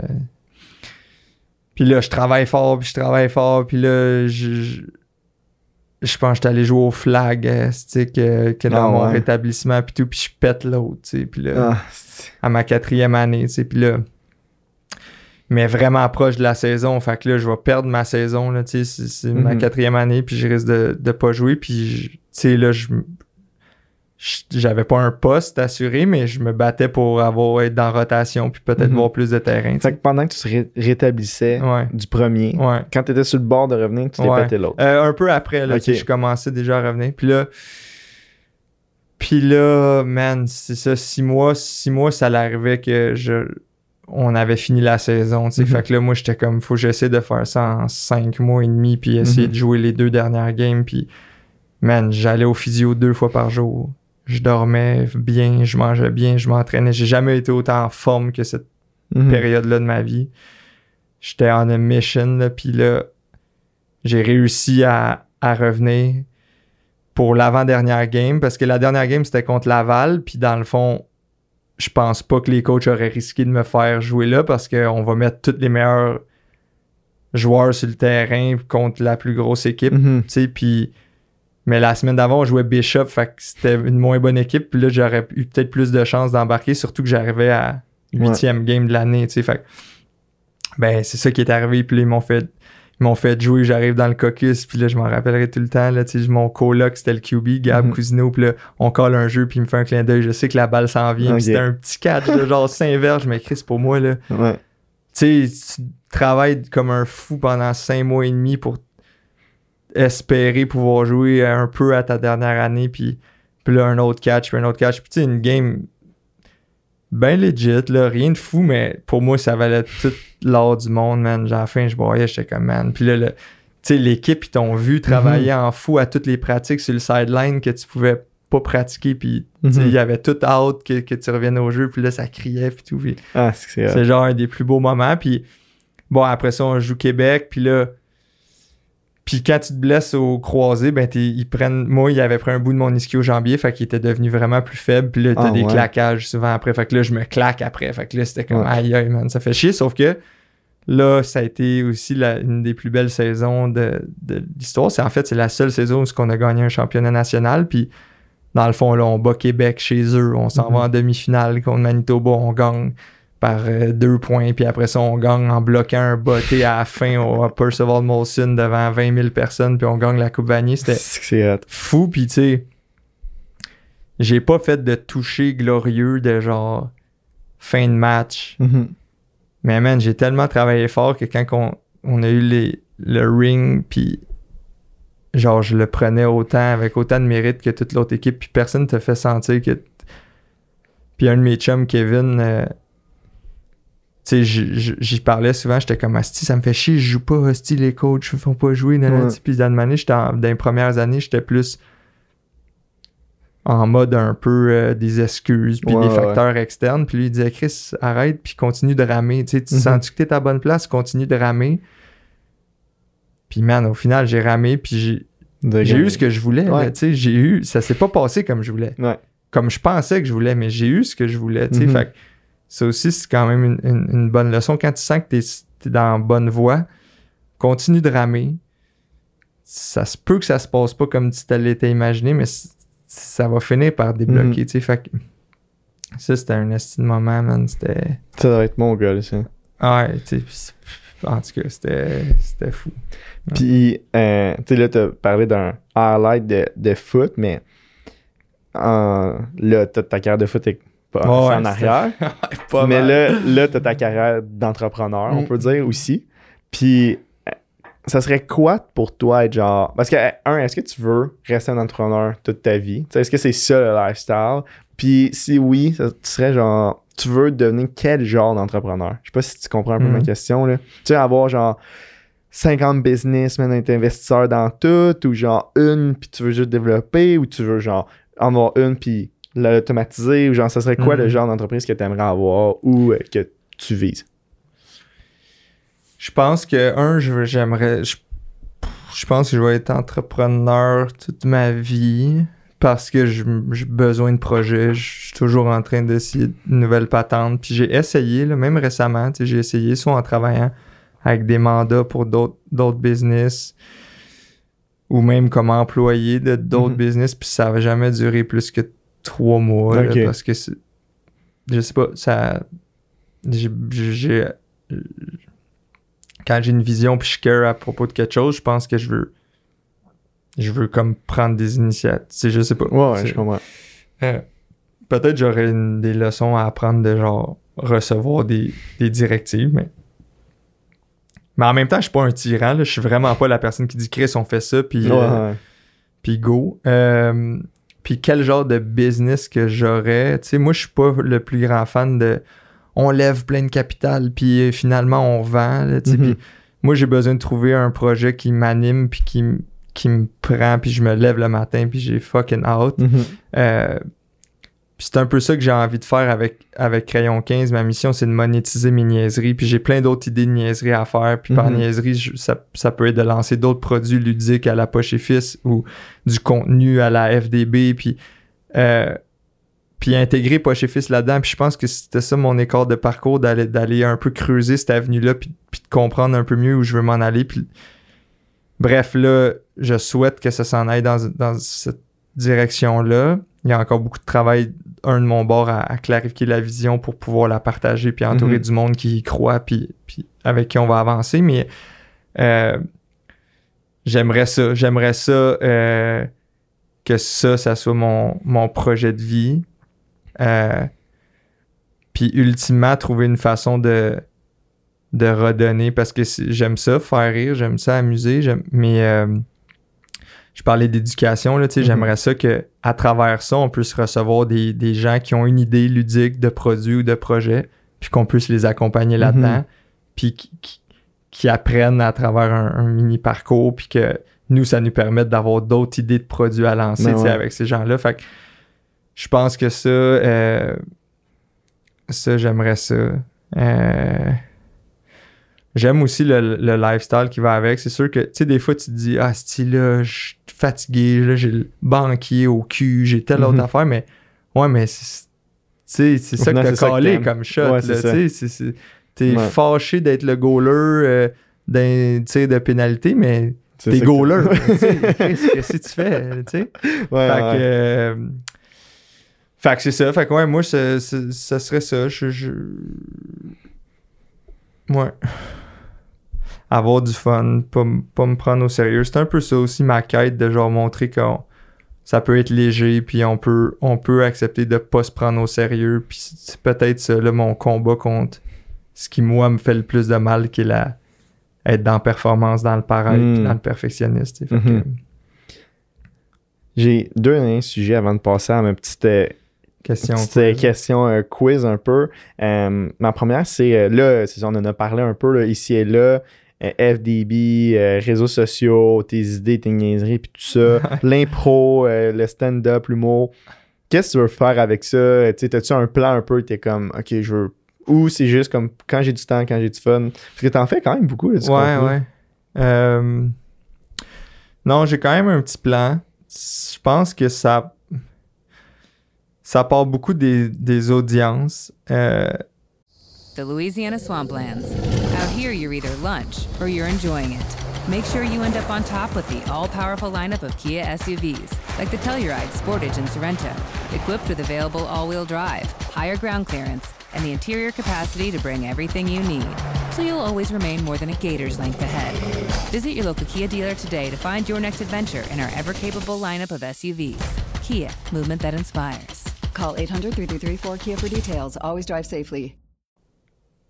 Puis là, je travaille fort, puis je travaille fort, puis là, je... je- je pense que j'étais allé jouer au flag, euh, tu sais, que, que dans Ah mon ouais. rétablissement, puis tout, puis je pète l'autre, tu sais, puis là, Ah, à ma quatrième année, tu sais, puis là, mais vraiment proche de la saison, fait que là, je vais perdre ma saison, là, tu sais, c'est, ma Mhm. quatrième année, puis je risque de, de pas jouer, puis, tu sais, là, je, j'avais pas un poste assuré, mais je me battais pour avoir, être dans rotation, puis peut-être Mhm. voir plus de terrain, tu Fait que pendant que tu te ré- rétablissais Ouais, du premier, ouais. quand t'étais sur le bord de revenir, tu t'es Ouais. pété l'autre. Euh, un peu après, là, Ok. tu sais, je commençais déjà à revenir. Puis là, puis là, man, c'est ça, six mois, six mois, ça l'arrivait que je, on avait fini la saison, tu sais. Mhm. Fait que là, moi, j'étais comme, faut que j'essaie de faire ça en cinq mois et demi, puis essayer Mhm. de jouer les deux dernières games, puis man, j'allais au physio deux fois par jour. Je dormais bien, je mangeais bien, je m'entraînais. J'ai jamais été autant en forme que cette Mhm. période-là de ma vie. J'étais en a mission, là, puis là, j'ai réussi à, à revenir pour l'avant-dernière game, parce que la dernière game, c'était contre Laval, puis dans le fond, je pense pas que les coachs auraient risqué de me faire jouer là, parce qu'on va mettre tous les meilleurs joueurs sur le terrain contre la plus grosse équipe, Mhm. tu sais, puis... Mais la semaine d'avant, on jouait Bishop, fait que c'était une moins bonne équipe. Puis là, j'aurais eu peut-être plus de chances d'embarquer, surtout que j'arrivais à huitième game de l'année, tu sais. Fait que, ben, c'est ça qui est arrivé. Puis là, ils m'ont fait, ils m'ont fait jouer. J'arrive dans le caucus. Puis là, je m'en rappellerai tout le temps. Là, tu sais, mon coloc, c'était le QB, Gab Mhm. Cousineau. Puis là, on colle un jeu. Puis il me fait un clin d'œil. Je sais que la balle s'en vient. Ok. Puis c'était un petit catch de genre <laughs> 5 verges. Mais Chris, pour moi, là, Ouais. tu sais, tu travailles comme un fou pendant cinq mois et demi pour espérer pouvoir jouer un peu à ta dernière année, puis, puis là, un autre catch, puis un autre catch. Puis tu sais, une game ben legit, là, rien de fou, mais pour moi, ça valait tout l'or du monde, man. J'ai- À la fin, je broyais, j'étais comme, man. Puis là, le- tu sais, l'équipe, ils t'ont vu travailler en fou à toutes les pratiques sur le sideline que tu pouvais pas pratiquer, puis tu sais, Mhm. il y avait tout hâte que, que tu reviennes au jeu, puis là, ça criait, puis tout. puis- Ah, c'est c'est c'est genre un des plus beaux moments. Puis bon, après ça, on joue Québec. Puis là, puis quand tu te blesses au croisé, ben ils prennent. Moi, il avait pris un bout de mon ischio-jambier, fait qu'il était devenu vraiment plus faible. Puis là, t'as Ah, des ouais. claquages souvent après. Fait que là, je me claque après. Fait que là, c'était comme Ouais. aïe aïe, man, ça fait chier. Sauf que là, ça a été aussi la- une des plus belles saisons de, de l'histoire. C'est en fait, c'est la seule saison où on a gagné un championnat national. Puis dans le fond, là, on bat Québec chez eux. On s'en Mhm. va en demi-finale contre Manitoba. On gagne par euh, deux points. Puis après ça, on gagne en bloquant un botté à la fin au Percival Molson devant 20 000 personnes. Puis on gagne la Coupe Vanier. C'était fou. Puis tu sais, j'ai pas fait de toucher glorieux de genre fin de match. Mhm. Mais man, j'ai tellement travaillé fort que quand on, on a eu les, le ring, puis genre je le prenais autant, avec autant de mérite que toute l'autre équipe, puis personne te fait sentir que. Puis un de mes chums, Kevin, euh, sais, j'y parlais souvent, j'étais comme Asti, ça me fait chier, je joue pas, Asti, les coachs me font pas jouer. nan, nan. Ouais. Puis dans, année, dans les premières années, j'étais plus en mode un peu euh, des excuses, puis Ouais, des ouais. facteurs externes. Puis lui, il disait, Chris, arrête, puis continue de ramer. Tu sais, tu Mhm. sens-tu que t'es à la bonne place, continue de ramer. Puis man, au final, j'ai ramé, puis j'ai eu ce que je voulais. Ouais. tu sais, j'ai eu, ça s'est pas passé comme je voulais. Comme je pensais que je voulais, mais j'ai eu ce que je voulais. tu sais. Mhm. Fait ça aussi, c'est quand même une, une- une bonne leçon. Quand tu sens que t'es es dans la bonne voie, continue de ramer. Ça se peut que ça se passe pas comme tu l'étais imaginé, mais ça va finir par débloquer. tu sais. Fait que Ça, c'était un estime moment, man. C'était. Ça doit être mon gars, là, ça. Ouais, tu sais. En tout cas, c'était c'était fou. Puis, euh, tu sais, là, t'as parlé d'un highlight de, de foot, mais là, ta carrière de foot est pas Ouais, en arrière. <laughs> Pas mais mal. là, là t'as ta carrière d'entrepreneur, on Mm. peut dire aussi. Puis, ça serait quoi pour toi être genre. Parce que, un, est-ce que tu veux rester un entrepreneur toute ta vie? Tu sais, Est-ce que c'est ça le lifestyle? Puis, si oui, ça, tu serais genre. Tu veux devenir quel genre d'entrepreneur? Je sais pas si tu comprends un peu Mm. ma question, là. Tu sais, avoir genre. 50 business, man, être investisseur dans tout, ou genre une, puis tu veux juste développer, ou tu veux genre en avoir une, puis l'automatiser, ou genre, ça serait quoi Mhm. le genre d'entreprise que tu aimerais avoir ou euh, que tu vises? Je pense que, un, je veux- j'aimerais. Je, je pense que je vais être entrepreneur toute ma vie parce que j'ai besoin de projets. Je suis toujours en train d'essayer de nouvelles patentes. Puis j'ai essayé, là, même récemment, j'ai essayé soit en travaillant avec des mandats pour d'autres d'autres business ou même comme employé de d'autres Mhm. business. Puis ça n'avait jamais duré plus que trois mois là, parce que c'est- je sais pas, ça. j'ai- quand j'ai une vision puis je care à propos de quelque chose, je pense que je veux je veux comme prendre des initiatives. Je sais pas. Ouais, ouais, je comprends. euh, Peut-être j'aurais des leçons à apprendre de genre recevoir des, des directives, mais. Mais en même temps, je suis pas un tyran, là. je suis vraiment pas la personne qui dit Chris, on fait ça, puis Ouais, euh, ouais. puis go. Euh, puis quel genre de business que j'aurais? Tu sais, moi, je suis pas le plus grand fan de on lève plein de capital, puis finalement, on vend. là, tu sais. Mhm. Puis moi, j'ai besoin de trouver un projet qui m'anime, puis qui, qui me prend, puis je me lève le matin, puis j'ai fucking out. Mhm. Euh, puis c'est un peu ça que j'ai envie de faire avec, avec Crayon 15. Ma mission, c'est de monétiser mes niaiseries. Puis j'ai plein d'autres idées de niaiseries à faire. Puis par Mhm. niaiserie, je- ça, ça peut être de lancer d'autres produits ludiques à la poche et fils ou du contenu à la FDB. Puis, euh, puis intégrer poche et fils là-dedans. Puis je pense que c'était ça mon écart de parcours, d'aller, d'aller un peu creuser cette avenue-là. Puis, puis de comprendre un peu mieux où je veux m'en aller. Puis, bref, là, je souhaite que ça s'en aille dans, dans cette direction-là. Il y a encore beaucoup de travail, un de mon bord, à, à clarifier la vision pour pouvoir la partager puis entourer Mhm. du monde qui y croit puis, puis avec qui on va avancer. Mais euh, j'aimerais ça. J'aimerais ça euh, que ça, ça soit mon, mon projet de vie. Euh, puis ultimement, trouver une façon de, de redonner parce que j'aime ça, faire rire, j'aime ça, amuser, j'aime- mais je parlais d'éducation, là, tu sais, Mhm. j'aimerais ça que à travers ça, on puisse recevoir des, des gens qui ont une idée ludique de produit ou de projet, puis qu'on puisse les accompagner là-dedans, Mhm. puis qui, qui- apprennent à travers un, un mini parcours, puis que nous, ça nous permette d'avoir d'autres idées de produits à lancer Ben ouais. avec ces gens-là. Fait que je pense que ça, euh, ça, j'aimerais ça. Euh, J'aime aussi le, le lifestyle qui va avec. C'est sûr que, tu sais, des fois, tu te dis, ah, style là, je suis fatigué, là, j'ai le banquier au cul, j'ai telle Mhm. autre affaire, mais ouais, mais c'est- tu sais, c'est Au ça que t'as que calé t'aimes. comme shot, Ouais, là, c'est tu ça. sais, c'est- c'est- T'es Ouais. fâché d'être le goaler euh, d'un tir de pénalité, mais t'es que- goaler. sais, <laughs> Qu'est-ce que tu fais, tu sais? Ouais, fait, que, euh, fait que c'est ça. Fait que ouais, moi, ça serait ça. Je, je- Ouais. Avoir du fun, pas, pas me prendre au sérieux. C'est un peu ça aussi ma quête de genre montrer que ça peut être léger, puis on peut, on peut accepter de pas se prendre au sérieux. Puis c'est peut-être ça, là, mon combat contre ce qui, moi, me fait le plus de mal, qui est la, être dans la performance, dans le pareil, puis dans le perfectionniste. que- Mhm. J'ai deux derniers sujets avant de passer à ma petite, euh, question. petite euh, question euh, quiz un peu. Euh, ma première, c'est là, c'est ça, on en a parlé un peu là, ici et là. euh, FDB, réseaux sociaux, tes idées, tes niaiseries, puis tout ça. <laughs> L'impro, le stand-up, l'humour. Qu'est-ce que tu veux faire avec ça? Euh, Tu sais, T'as-tu un plan un peu? T'es comme, OK, je veux. Ou c'est juste comme quand j'ai du temps, quand j'ai du fun? Parce que t'en fais quand même beaucoup. Là, du Ouais, contenu. ouais. Non, j'ai quand même un petit plan. Je pense que ça. Ça part beaucoup des, des audiences. Euh, The Louisiana Swamplands. Out here, you're either lunch or you're enjoying it. Make sure you end up on top with the all-powerful lineup of Kia SUVs, like the Telluride, Sportage, and Sorento, equipped with available all-wheel drive, higher ground clearance, and the interior capacity to bring everything you need. So you'll always remain more than a gator's length ahead. Visit your local Kia dealer today to find your next adventure in our ever-capable lineup of SUVs. Kia, movement that inspires. Call 800 333 4KIA for details. Always drive safely.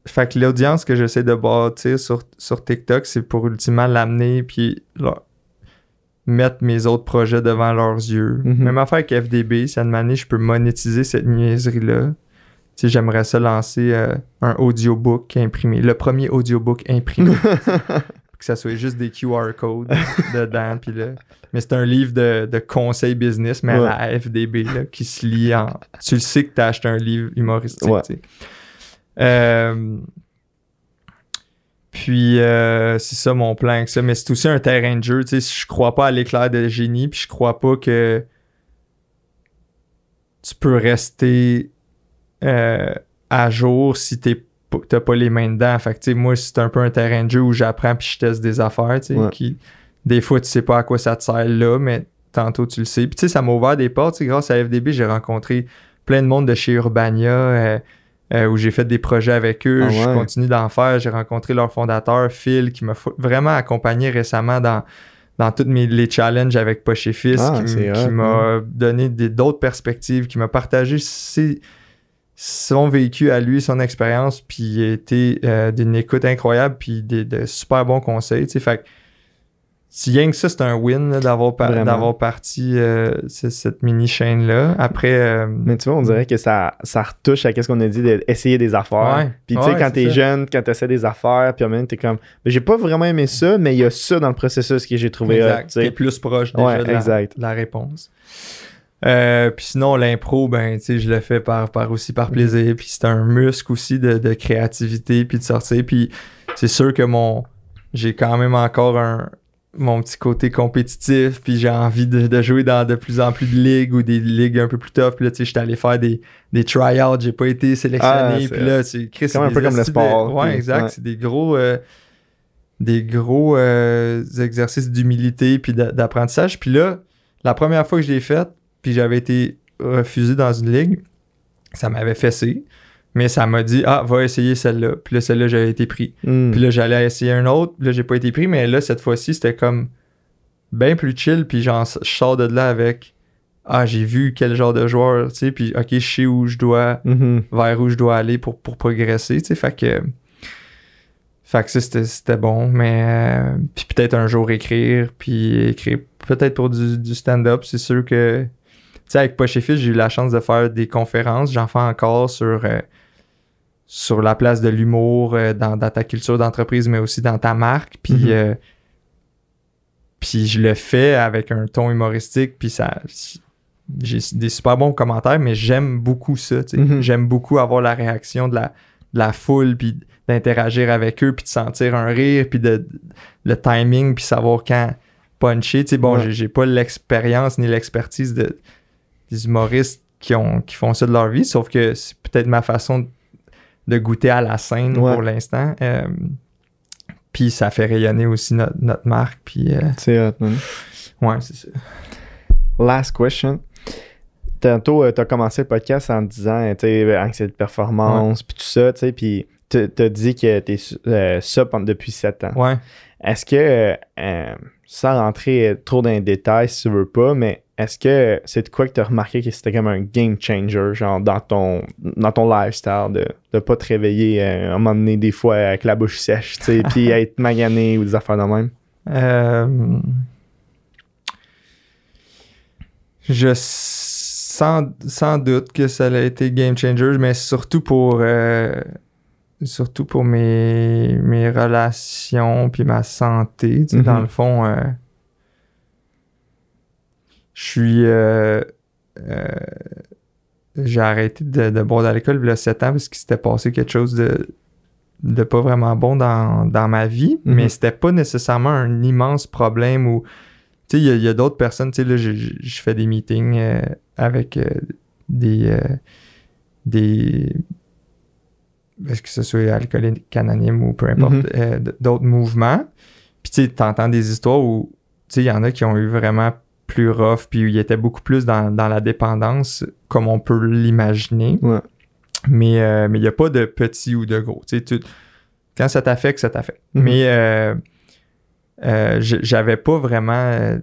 Fait que l'audience que j'essaie de bâtir sur, sur TikTok, c'est pour ultimement l'amener puis leur- mettre mes autres projets devant leurs yeux. Mhm. Même affaire avec FDB, si à une année je peux monétiser cette niaiserie-là. Tu sais, j'aimerais ça lancer euh, un audiobook imprimé. Le premier audiobook imprimé. <laughs> que ça soit juste des QR codes <laughs> dedans. Puis là, mais c'est un livre de, de conseils business, mais Ouais. à la FDB, là, qui se lit en. <laughs> Tu le sais que tu as acheté un livre humoristique. Ouais. tu sais. Euh, puis euh, c'est ça mon plan avec ça. Mais c'est aussi un terrain de jeu. Tu sais, je crois pas à l'éclair de génie, puis je crois pas que tu peux rester euh, à jour si t'es t'as pas les mains dedans. Fait que, moi, c'est un peu un terrain de jeu où j'apprends puis je teste des affaires, Ouais. qui, des fois, tu sais pas à quoi ça te sert là, mais tantôt, tu le sais. Puis, tu sais, ça m'a ouvert des portes, grâce à FDB, j'ai rencontré plein de monde de chez Urbania, euh, euh, où j'ai fait des projets avec eux. Ah Je continue d'en faire. J'ai rencontré leur fondateur, Phil, qui m'a vraiment accompagné récemment dans, dans tous mes, les challenges avec Poche et Fils, Ah, qui, m'a donné d'autres perspectives, qui m'a partagé ses- son vécu à lui, son expérience, puis il a été euh, d'une écoute incroyable, puis des, de super bons conseils. tu sais. Fait si rien que ça, c'est un win là, d'avoir par- Vraiment. d'avoir parti euh, ce- cette mini chaîne-là. Après, euh, Mais tu vois, on dirait que ça, ça retouche à ce qu'on a dit d'essayer des affaires. Ouais. Puis tu sais, Ouais, quand t'es ça. jeune, quand t'essaies des affaires, puis même t'es comme, j'ai pas vraiment aimé ça, mais il y a ça dans le processus que j'ai trouvé. exact. T'es plus proche déjà Ouais, de, la, de la réponse. Euh, puis sinon, l'impro, ben, tu sais, je le fais par, par aussi par plaisir. Puis c'est un muscle aussi de, de créativité, puis de sortir. Puis c'est sûr que mon j'ai quand même encore un mon petit côté compétitif, puis j'ai envie de, de jouer dans de plus en plus de ligues ou des ligues un peu plus tough. Puis là, tu sais, j'étais allé faire des, des try-outs, j'ai pas été Ah, sélectionné. c'est- puis là, c'est Chris, un peu comme le hosties de- sport, Ouais, puis- exact. ouais. C'est des gros euh, des gros euh, exercices d'humilité puis d'a- d'apprentissage. Puis là, la première fois que je l'ai fait, puis j'avais été refusé dans une ligue, ça m'avait fessé. Mais ça m'a dit, ah, va essayer celle-là. Puis là, celle-là, j'avais été pris. Hmm. Puis là, j'allais essayer un autre. Puis là, j'ai pas été pris. Mais là, cette fois-ci, c'était comme bien plus chill. Puis genre, je sors de là avec, ah, j'ai vu quel genre de joueur, tu sais. Puis, ok, je sais où je dois, Mhm. vers où je dois aller pour, pour progresser, tu sais. Fait que. Fait que ça, c'était, c'était bon. Mais. euh, puis peut-être un jour écrire. Puis écrire peut-être pour du, du stand-up. C'est sûr que. Sais, avec Poche et Fils, j'ai eu la chance de faire des conférences. J'en fais encore sur. euh, sur la place de l'humour euh, dans, dans ta culture d'entreprise, mais aussi dans ta marque. Puis, Mhm. euh, puis je le fais avec un ton humoristique. Puis ça, j'ai des super bons commentaires, mais j'aime beaucoup ça. Mhm. J'aime beaucoup avoir la réaction de la, de la foule, puis d'interagir avec eux, puis de sentir un rire, puis de, le timing, puis savoir quand puncher. Tu sais, bon, Ouais. j'ai pas l'expérience ni l'expertise de, des humoristes qui, ont, qui font ça de leur vie, sauf que c'est peut-être ma façon de goûter à la scène Ouais. pour l'instant. Euh, puis ça fait rayonner aussi notre, notre marque. Puis euh, C'est hot, man. ouais, c'est ça. Last question. Tantôt, tu as commencé le podcast en disant, tu sais, anxiété de performance, puis tout ça, tu sais, puis tu as dit que tu es ça depuis 7 ans. Ouais. Est-ce que, euh, euh, sans rentrer trop dans les détails si tu veux pas, mais est-ce que c'est de quoi que tu as remarqué que c'était comme un game changer, genre dans ton, dans ton lifestyle, de ne pas te réveiller euh, à un moment donné, des fois avec la bouche sèche, tu sais, <laughs> puis être magané ou des affaires de même? Euh, je sans, sans doute que ça a été game changer, mais surtout pour euh, surtout pour mes, mes relations puis ma santé. Sais, Dans le fond, euh, je suis euh, euh, j'ai arrêté de, de boire à l'école il y a 7 ans parce qu'il s'était passé quelque chose de de pas vraiment bon dans, dans ma vie, Mhm. mais c'était pas nécessairement un immense problème où, tu sais, il y a- d'autres personnes, tu sais, là, je, fais des meetings euh, avec des, des, est-ce que ce soit alcoolique anonyme ou peu importe, Mhm. euh, d'autres mouvements, Puis tu sais, t'entends des histoires où, tu sais, il y en a qui ont eu vraiment plus rough, puis ils étaient beaucoup plus dans, dans la dépendance, comme on peut l'imaginer. Ouais. Mais euh, mais il n'y a pas de petit ou de gros. Tu sais, tu- quand ça t'affecte, ça t'affecte. Mhm. Mais euh, euh, j'avais pas vraiment.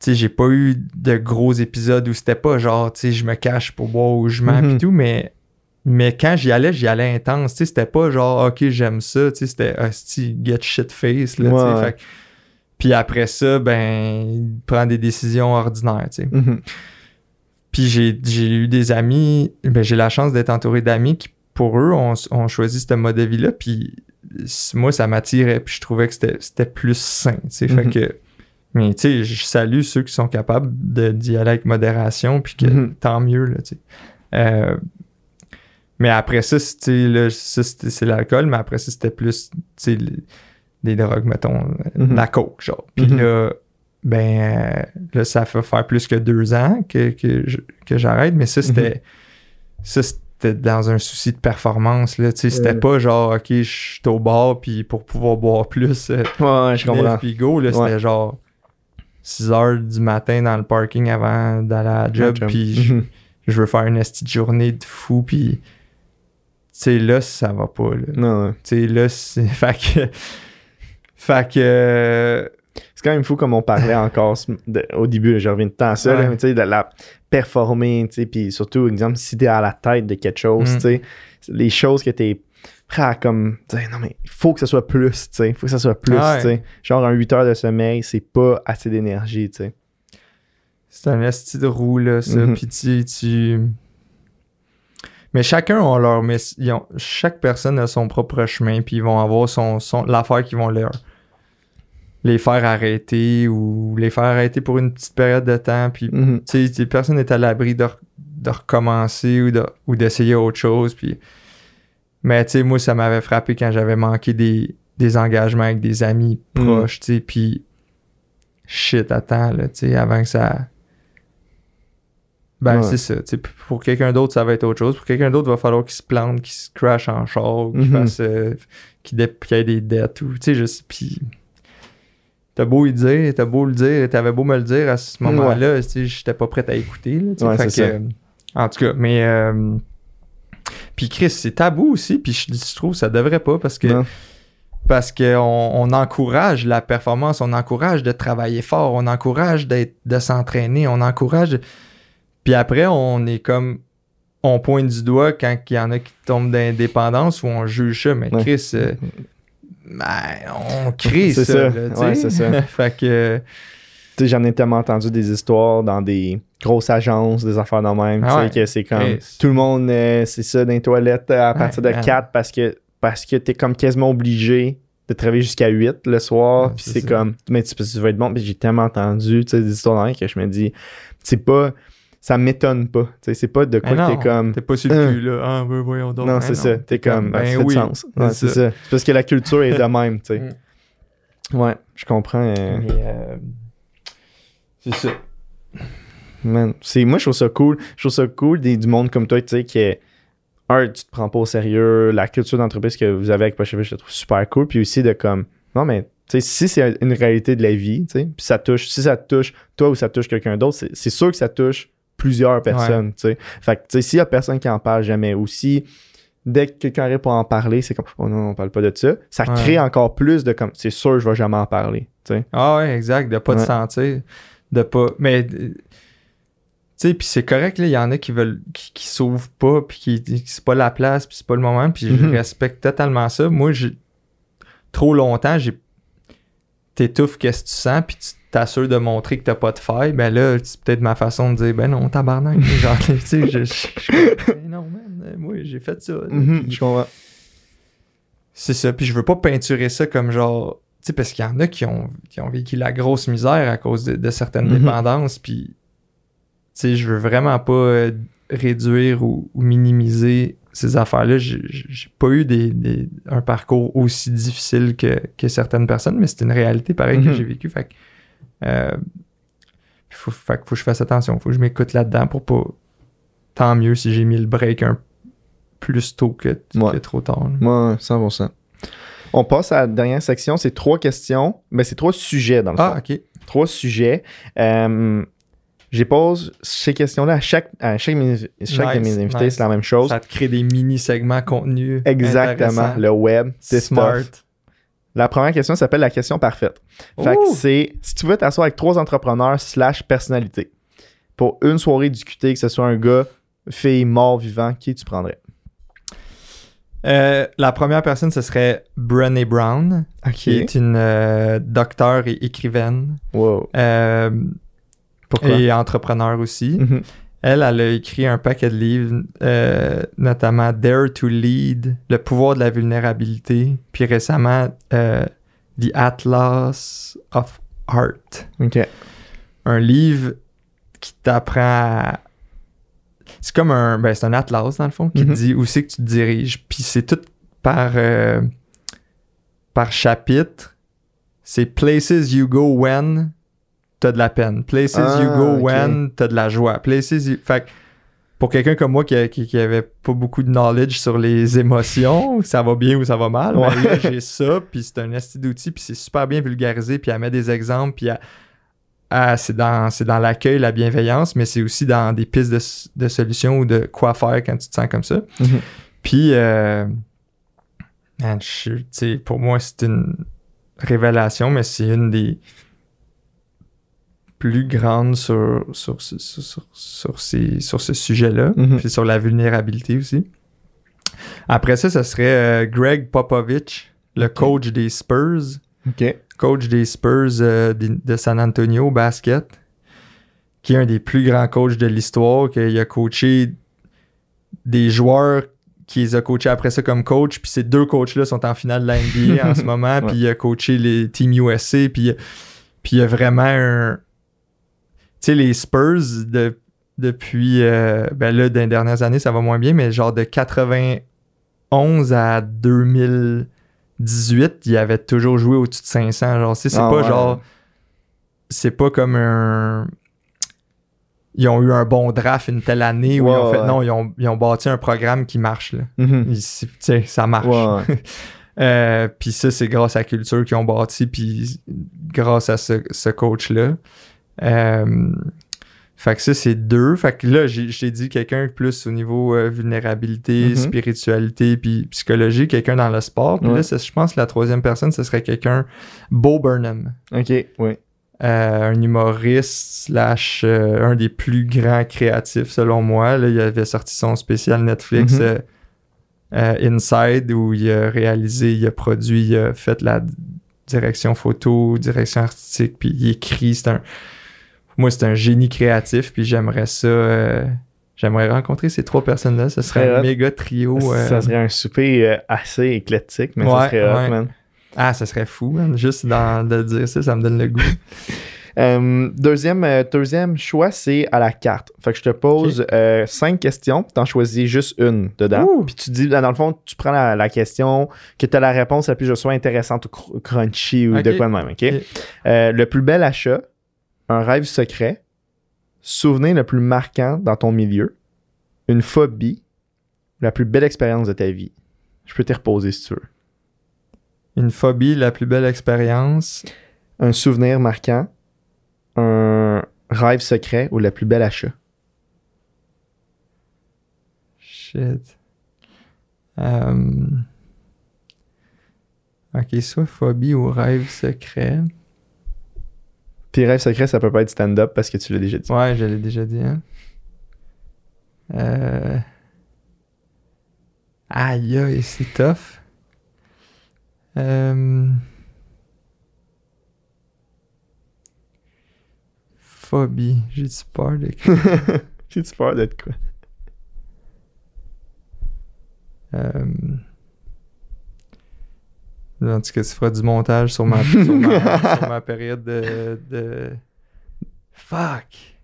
tu sais, j'ai pas eu de gros épisodes où c'était pas genre, tu sais, je me cache pour boire ou je mens pis tout, mais, mais quand j'y allais, j'y allais intense. Tu sais, c'était pas genre, ok, j'aime ça, tu sais, c'était, hostie, get shit face, là, tu sais. Fait Puis après ça, ben, prendre des décisions ordinaires, tu sais. Mhm. Puis j'ai, j'ai eu des amis, ben j'ai la chance d'être entouré d'amis qui, pour eux, ont, ont choisi ce mode de vie-là. Puis moi, ça m'attirait. Puis je trouvais que c'était, c'était plus sain. tu sais. Fait Mhm. que, mais tu sais, je salue ceux qui sont capables de, d'y aller avec modération. Puis que Mhm. tant mieux, là, tu sais. Euh, mais après ça, c'est, tu sais, là, ça, c'était- c'est l'alcool. Mais après ça, c'était plus, tu sais, le- des drogues, mettons, Mhm. la coke, genre. Puis Mhm. là, ben là, ça fait faire plus que deux ans que, que, que j'arrête, mais ça, c'était ça, c'était dans un souci de performance, là, tu sais, c'était Ouais. pas genre, OK, je suis au bar, puis pour pouvoir boire plus, euh, Ouais, je comprends. puis go, là, Ouais. c'était genre 6 heures du matin dans le parking avant d'aller à la job, puis je, je veux faire une petite journée de fou, puis tu sais, là, ça va pas, là. Non, ouais. Tu sais, là, c'est... <laughs> Fait que... Fait que... C'est quand même fou comme on parlait encore de- au début, je reviens de temps à ça, là, Ouais. mais tu sais, de la performer, tu sais, puis surtout, exemple, si t'es à la tête de quelque chose, Mm. tu sais, les choses que t'es prêt à comme, tu sais, non mais il faut que ça soit plus, tu sais, il faut que ça soit plus, Ouais. tu sais. Genre un 8 heures de sommeil, c'est pas assez d'énergie, tu sais. C'est un esti de roue, là, ça. Puis tu, tu... Mais chacun a leur... ils ont- Chaque personne a son propre chemin, puis ils vont avoir son, son... l'affaire qu'ils vont leur... les faire arrêter ou les faire arrêter pour une petite période de temps. Puis, Mhm. tu sais, personne n'est à l'abri de, de recommencer ou, de, ou d'essayer autre chose. Puis... Mais, tu sais, moi, ça m'avait frappé quand j'avais manqué des, des engagements avec des amis Mhm. proches, tu sais, puis... Shit, attends, là, tu sais, avant que ça... Ben, Ouais. c'est ça. tu pour quelqu'un d'autre, ça va être autre chose. Pour quelqu'un d'autre, il va falloir qu'il se plante, qu'il se crash en char, qu'il Mhm. fasse... euh, qu'il ait des dettes ou... Tu sais, je sais, puis... T'as beau y dire, t'as beau le dire, t'avais beau me le dire à ce moment-là, tu sais, j'étais pas prêt à écouter, là, tu Ouais, fait que, euh, En tout cas, mais... euh, puis Chris, c'est tabou aussi, puis je, je trouve que ça devrait pas, parce que Non. parce qu'on on encourage la performance, on encourage de travailler fort, on encourage d'être, de s'entraîner, on encourage. Puis après, on est comme. On pointe du doigt quand il y en a qui tombent d'indépendance ou on juge ça, mais Ouais. Chris, euh, ben, on crée ça. C'est ça. là, Ouais, c'est ça. <laughs> fait que. Tu sais, j'en ai tellement entendu des histoires dans des grosses agences, des affaires de même, Ah ouais. que c'est comme Chris. tout le monde, euh, c'est ça, dans les toilettes euh, à partir de man. 4 parce que, parce que t'es comme quasiment obligé de travailler jusqu'à 8 le soir, puis c'est comme, mais tu, tu vas être bon, puis j'ai tellement entendu, des histoires dans que je me dis, c'est pas, ça m'étonne pas, tu sais, c'est pas de quoi non, t'es comme, T'es pas sur le Hein. cul, là. Ah, ben voyons donc. non, Ben c'est ça, t'es comme, ben, ben ça fait oui, sens. C'est ça. C'est parce que la culture est de même, tu sais. Mm. Ouais, je comprends. euh, Mais, euh, c'est ça. Man, c'est moi je trouve ça cool. Je trouve ça cool des, du monde comme toi, tu sais, qui est un, tu te prends pas au sérieux, la culture d'entreprise que vous avez avec Pochevet, je la trouve super cool. Puis aussi de comme, non mais, tu sais, si c'est une réalité de la vie, tu sais, puis ça touche, si ça touche toi ou ça touche quelqu'un d'autre, c'est sûr que ça touche plusieurs personnes, tu sais. Fait que, tu sais, s'il y a personne qui en parle jamais, ou si dès que quelqu'un arrive pour en parler, c'est comme, oh non, on parle pas de ça, ça Ouais. crée encore plus de comme, c'est sûr, je vais jamais en parler, tu sais. Ah ouais, exact. De pas te Ouais. sentir. De pas. Mais. euh, Tu sais, puis c'est correct, là. Il y en a qui veulent. qui, qui s'ouvrent pas, puis qui. qui- c'est pas la place, puis c'est pas le moment, puis je Mhm. respecte totalement ça. Moi, j'ai. Trop longtemps, j'ai. T'étouffes qu'est-ce que tu sens, puis tu t'assures de montrer que t'as pas de faille. Ben là, c'est peut-être ma façon de dire, ben non, tabarnak. genre, <laughs> tu sais, je. je- je- ben non, man. euh, Moi, j'ai fait ça. Mhm, je comprends. c'est ça. Puis je veux pas peinturer ça comme genre. Tu sais, parce qu'il y en a qui ont, qui ont vécu la grosse misère à cause de, de certaines Mhm. dépendances. Puis, tu sais, je veux vraiment pas euh, réduire ou, ou minimiser ces affaires-là. J'ai pas eu des, des- un parcours aussi difficile que, que certaines personnes, mais c'est une réalité pareille que Mhm. j'ai vécu. Fait que. Euh, faut, fait faut que je fasse attention. Faut que je m'écoute là-dedans pour pas. Tant mieux si j'ai mis le break un plus tôt que, Ouais. que trop tard. Moi, 100%. On passe à la dernière section. C'est trois questions. Mais c'est trois sujets dans le Ah, fond. ok. Trois sujets. Euh, J'ai pose ces questions-là à chaque, à chaque, chaque de mes invités. nice. C'est la même chose. Ça te crée des mini-segments contenus. Exactement. Le web. c'est Smart. stuff. La première question s'appelle la question parfaite. Fait que c'est si tu veux t'asseoir avec trois entrepreneurs slash personnalités pour une soirée discutée, que ce soit un gars, fille, mort, vivant, qui tu prendrais? Euh, la première personne, ce serait Brené Brown, qui est une euh, docteure et écrivaine Wow. euh, Pourquoi? et entrepreneur aussi. Mhm. Elle, elle a écrit un paquet de livres, euh, notamment Dare to Lead, Le pouvoir de la vulnérabilité, puis récemment euh, The Atlas of Art. Un livre qui t'apprend à... C'est comme un... Ben, c'est un atlas, dans le fond, qui te dit où c'est que tu te diriges. Puis c'est tout par, euh, par chapitre. C'est Places you go when t'as de la peine. Places Ah, you go ok. when t'as de la joie. Places you... Fait pour quelqu'un comme moi qui, qui, qui avait pas beaucoup de knowledge sur les <laughs> émotions, ça va bien ou ça va mal, Ouais. ben là, j'ai ça, puis c'est un esti d'outil, puis c'est super bien vulgarisé, puis elle met des exemples, puis elle- elle- c'est dans, c'est dans l'accueil, la bienveillance, mais c'est aussi dans des pistes de, de solutions ou de quoi faire quand tu te sens comme ça. Mhm. Puis, euh, man, je pour moi, c'est une révélation, mais c'est une des plus grandes sur, sur, ce- sur, sur, sur ces- sur ce sujet-là, Mhm. puis sur la vulnérabilité aussi. Après ça, ce serait euh, Greg Popovich, le coach des Spurs coach des Spurs euh, de, de San Antonio basket, qui est un des plus grands coachs de l'histoire, qu'il a coaché des joueurs qui les a coachés après ça comme coach, puis ces deux coachs-là sont en finale de la NBA en ce <laughs> moment, Ouais. puis il a coaché les Team USA, puis, puis il y a vraiment un... Tu sais, les Spurs, de, depuis... euh, ben là, dans les dernières années, ça va moins bien, mais genre de 91 à 2018, il avait toujours joué au-dessus de 500. Genre, c'est Ah pas ouais. genre... C'est pas comme un... Ils ont eu un bon draft une telle année où ils ont Ouais, fait... ouais. Non, ils ont, ils ont bâti un programme qui marche, là. Sais, ça marche. Ouais, ouais. <laughs> Euh, puis ça, c'est grâce à la culture qu'ils ont bâti, puis grâce à ce, ce coach-là. Euh, fait que ça, c'est deux. Fait que là, j'ai- je t'ai dit quelqu'un plus au niveau euh, vulnérabilité, Mhm. spiritualité, puis psychologie, quelqu'un dans le sport. Puis Ouais. là, je pense que la troisième personne, ce serait quelqu'un, Bo Burnham. OK, oui. Euh, un humoriste slash euh, un des plus grands créatifs selon moi. Là, il avait sorti son spécial Netflix Mhm. Inside où il a réalisé, il a produit, il a fait la direction photo, direction artistique, puis il écrit. C'est un, moi, c'est un génie créatif, puis j'aimerais ça. euh, J'aimerais rencontrer ces trois personnes-là. Ce serait un hot. méga trio. euh, Ça serait un souper euh, assez éclectique, mais ça Ouais, serait hot, ouais. man. Ah, ça serait fou, man. Juste dans, de dire ça, ça me donne le goût. <laughs> Euh, deuxième, euh, deuxième choix, c'est à la carte. Fait que je te pose euh, cinq questions, t'en choisis juste une dedans. Ouh. Puis tu dis, dans le fond, tu prends la, la question, que tu as la réponse la plus je sois intéressante ou cr- crunchy ou de quoi de même. OK? Euh, le plus bel achat, un rêve secret, souvenir le plus marquant dans ton milieu, une phobie, la plus belle expérience de ta vie. Je peux te reposer si tu veux. Une phobie, la plus belle expérience? Un souvenir marquant, un rêve secret ou le plus bel achat? Shit. Euh, Ok, soit phobie ou rêve secret. Puis rêve secret, ça peut pas être stand-up parce que tu l'as déjà dit. Ouais, je l'ai déjà dit. Hein. Euh... Aïe, aïe, c'est tough. Euh... Phobie. J'ai-tu peur de <laughs> J'ai-tu peur d'être quoi? Euh... En tout cas, tu feras du montage sur ma, sur ma, <laughs> sur ma période de, de... Fuck!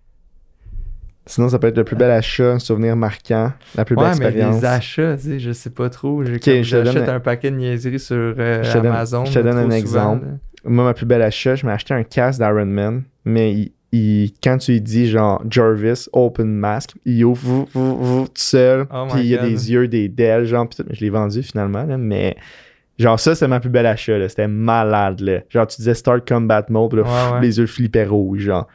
Sinon, ça peut être le plus bel achat, un souvenir marquant, la plus belle Ouais, mais expérience. les achats, tu sais, je sais pas trop. J'ai Ok, comme- je te J'achète donne- un paquet de niaiseries sur euh, Je te donne- Amazon. je te donne un exemple. Moi, ma plus belle achat, je m'ai acheté un casque d'Iron Man, mais il- il- quand tu lui dis genre Jarvis, open mask, il ouvre vou, vou, vou, tout seul, Oh puis il y a God. des yeux, des d'ailes, genre, pis tout. je l'ai vendu finalement, là, mais Genre, ça, c'est ma plus belle achat, là. C'était malade, là. Genre, tu disais Start Combat Mode, là, Ouais, pff, ouais. les yeux flippaient rouges, genre.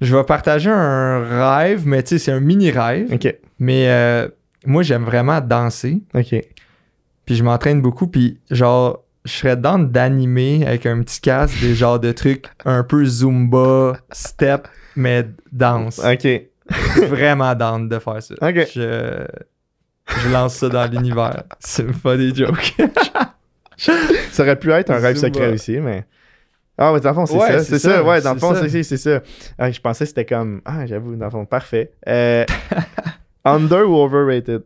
Je vais partager un rêve, mais tu sais, c'est un mini rêve. Ok, Mais euh, moi, j'aime vraiment danser. ok. Puis je m'entraîne beaucoup. Puis genre, je serais dans d'animer avec un petit casque des genres de trucs un peu Zumba, step, mais danse. Ok. Vraiment down de faire ça. Ok. Je, je lance ça dans l'univers. C'est pas des jokes. Ça aurait pu être un rêve secret aussi, mais. Ah, mais dans le fond, c'est Ouais, ça. c'est ça, ça, ouais, dans le fond, c'est ça. Ah, je pensais que c'était comme. Ah, j'avoue, dans le fond, parfait. Euh, <laughs> under ou overrated?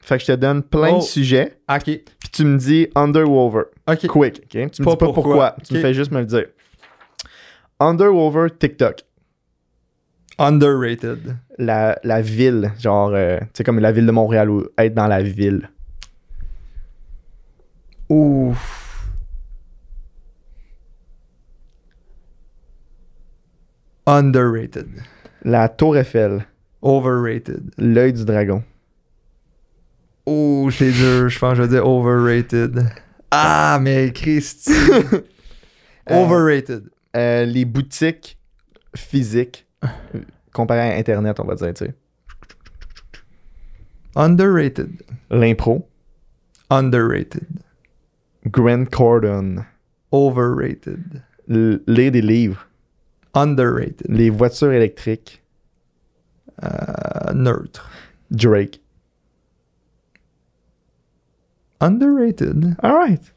Fait que je te donne plein Oh. de sujets, ok. puis tu me dis under ou over. Ok. Quick, ok? Tu me dis pas pourquoi. pourquoi. Tu me fais juste me le dire. Under ou over TikTok? Underrated. La, la ville, genre, euh, tu sais, comme la ville de Montréal ou être dans la ville. Ouf. Underrated. La Tour Eiffel, Overrated. l'œil du dragon. Oh, c'est dur. Je pense que je vais dire overrated. Ah, mais Christy. <laughs> overrated. Euh, les boutiques physiques, euh, comparé à Internet, on va dire, tu sais. Underrated. L'impro, Underrated. Grant Cardone, Overrated. l- lire des livres, Underrated. les voitures électriques, Euh, neutre. Drake. Underrated. Alright.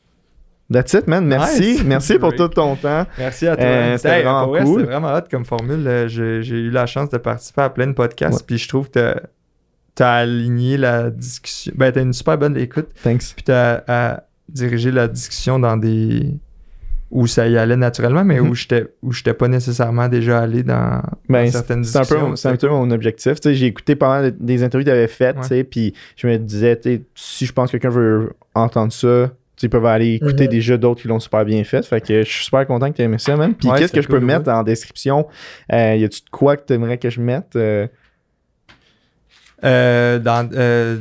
That's it, man. Merci. Nice. <laughs> Merci pour tout ton temps. Merci à toi. Euh, c'était Hey, vraiment vrai, cool. C'était vraiment hot comme formule. Euh, J'ai eu la chance de participer à plein de podcasts. Ouais. Puis je trouve que t'as aligné la discussion. Ben, t'as une super bonne écoute. Thanks. Puis t'as à dirigé la discussion dans des. où ça y allait naturellement, mais où j'étais où j'étais pas nécessairement déjà allé dans, Ben, dans certaines discussions. c'est un peu mon objectif. J'ai écouté mal des interviews que tu avais faites, Ouais. tu sais, puis je me disais, si je pense que quelqu'un veut entendre ça, ils peuvent aller écouter Mhm. des jeux d'autres qui l'ont super bien fait. Fait que je suis super content que tu aies aimé ça, man. Puis Ouais, qu'est-ce que je peux mettre en description? Euh, y a-tu de quoi que tu aimerais que je mette? Euh, Euh, dans. euh,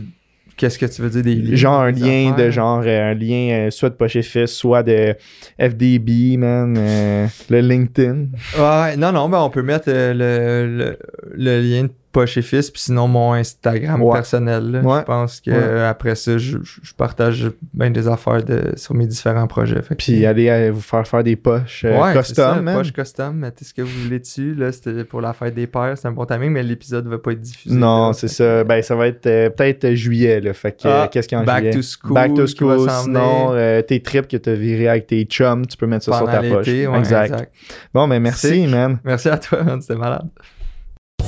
Qu'est-ce que tu veux dire des liens? genre un des lien de genre, euh, un lien euh, soit de Poche Fils, soit de FDB, man, euh, le LinkedIn. Ouais, non, non, ben on peut mettre euh, le, le, le lien de Poche et Fils, puis sinon mon Instagram Ouais. personnel. là. Ouais. Je pense que Ouais. après ça, je, partage bien des affaires de, sur mes différents projets. Puis allez euh, vous faire faire des poches euh, custom, ça, poche custom, mettez ce que vous voulez dessus. Là, c'était pour la fête des pères, c'est un bon timing, mais l'épisode va pas être diffusé. Non, c'est ça. Ben, ça va être euh, peut-être euh, juillet, là. Fait que, Ah, qu'est-ce qu'il y a en back juillet? to school Back to school. Sinon, euh, tes trips que t'as viré avec tes chums, tu peux mettre ça pendant sur ta poche. exact. exact. Bon, ben, merci, man. Merci à toi, man, <laughs> c'était malade.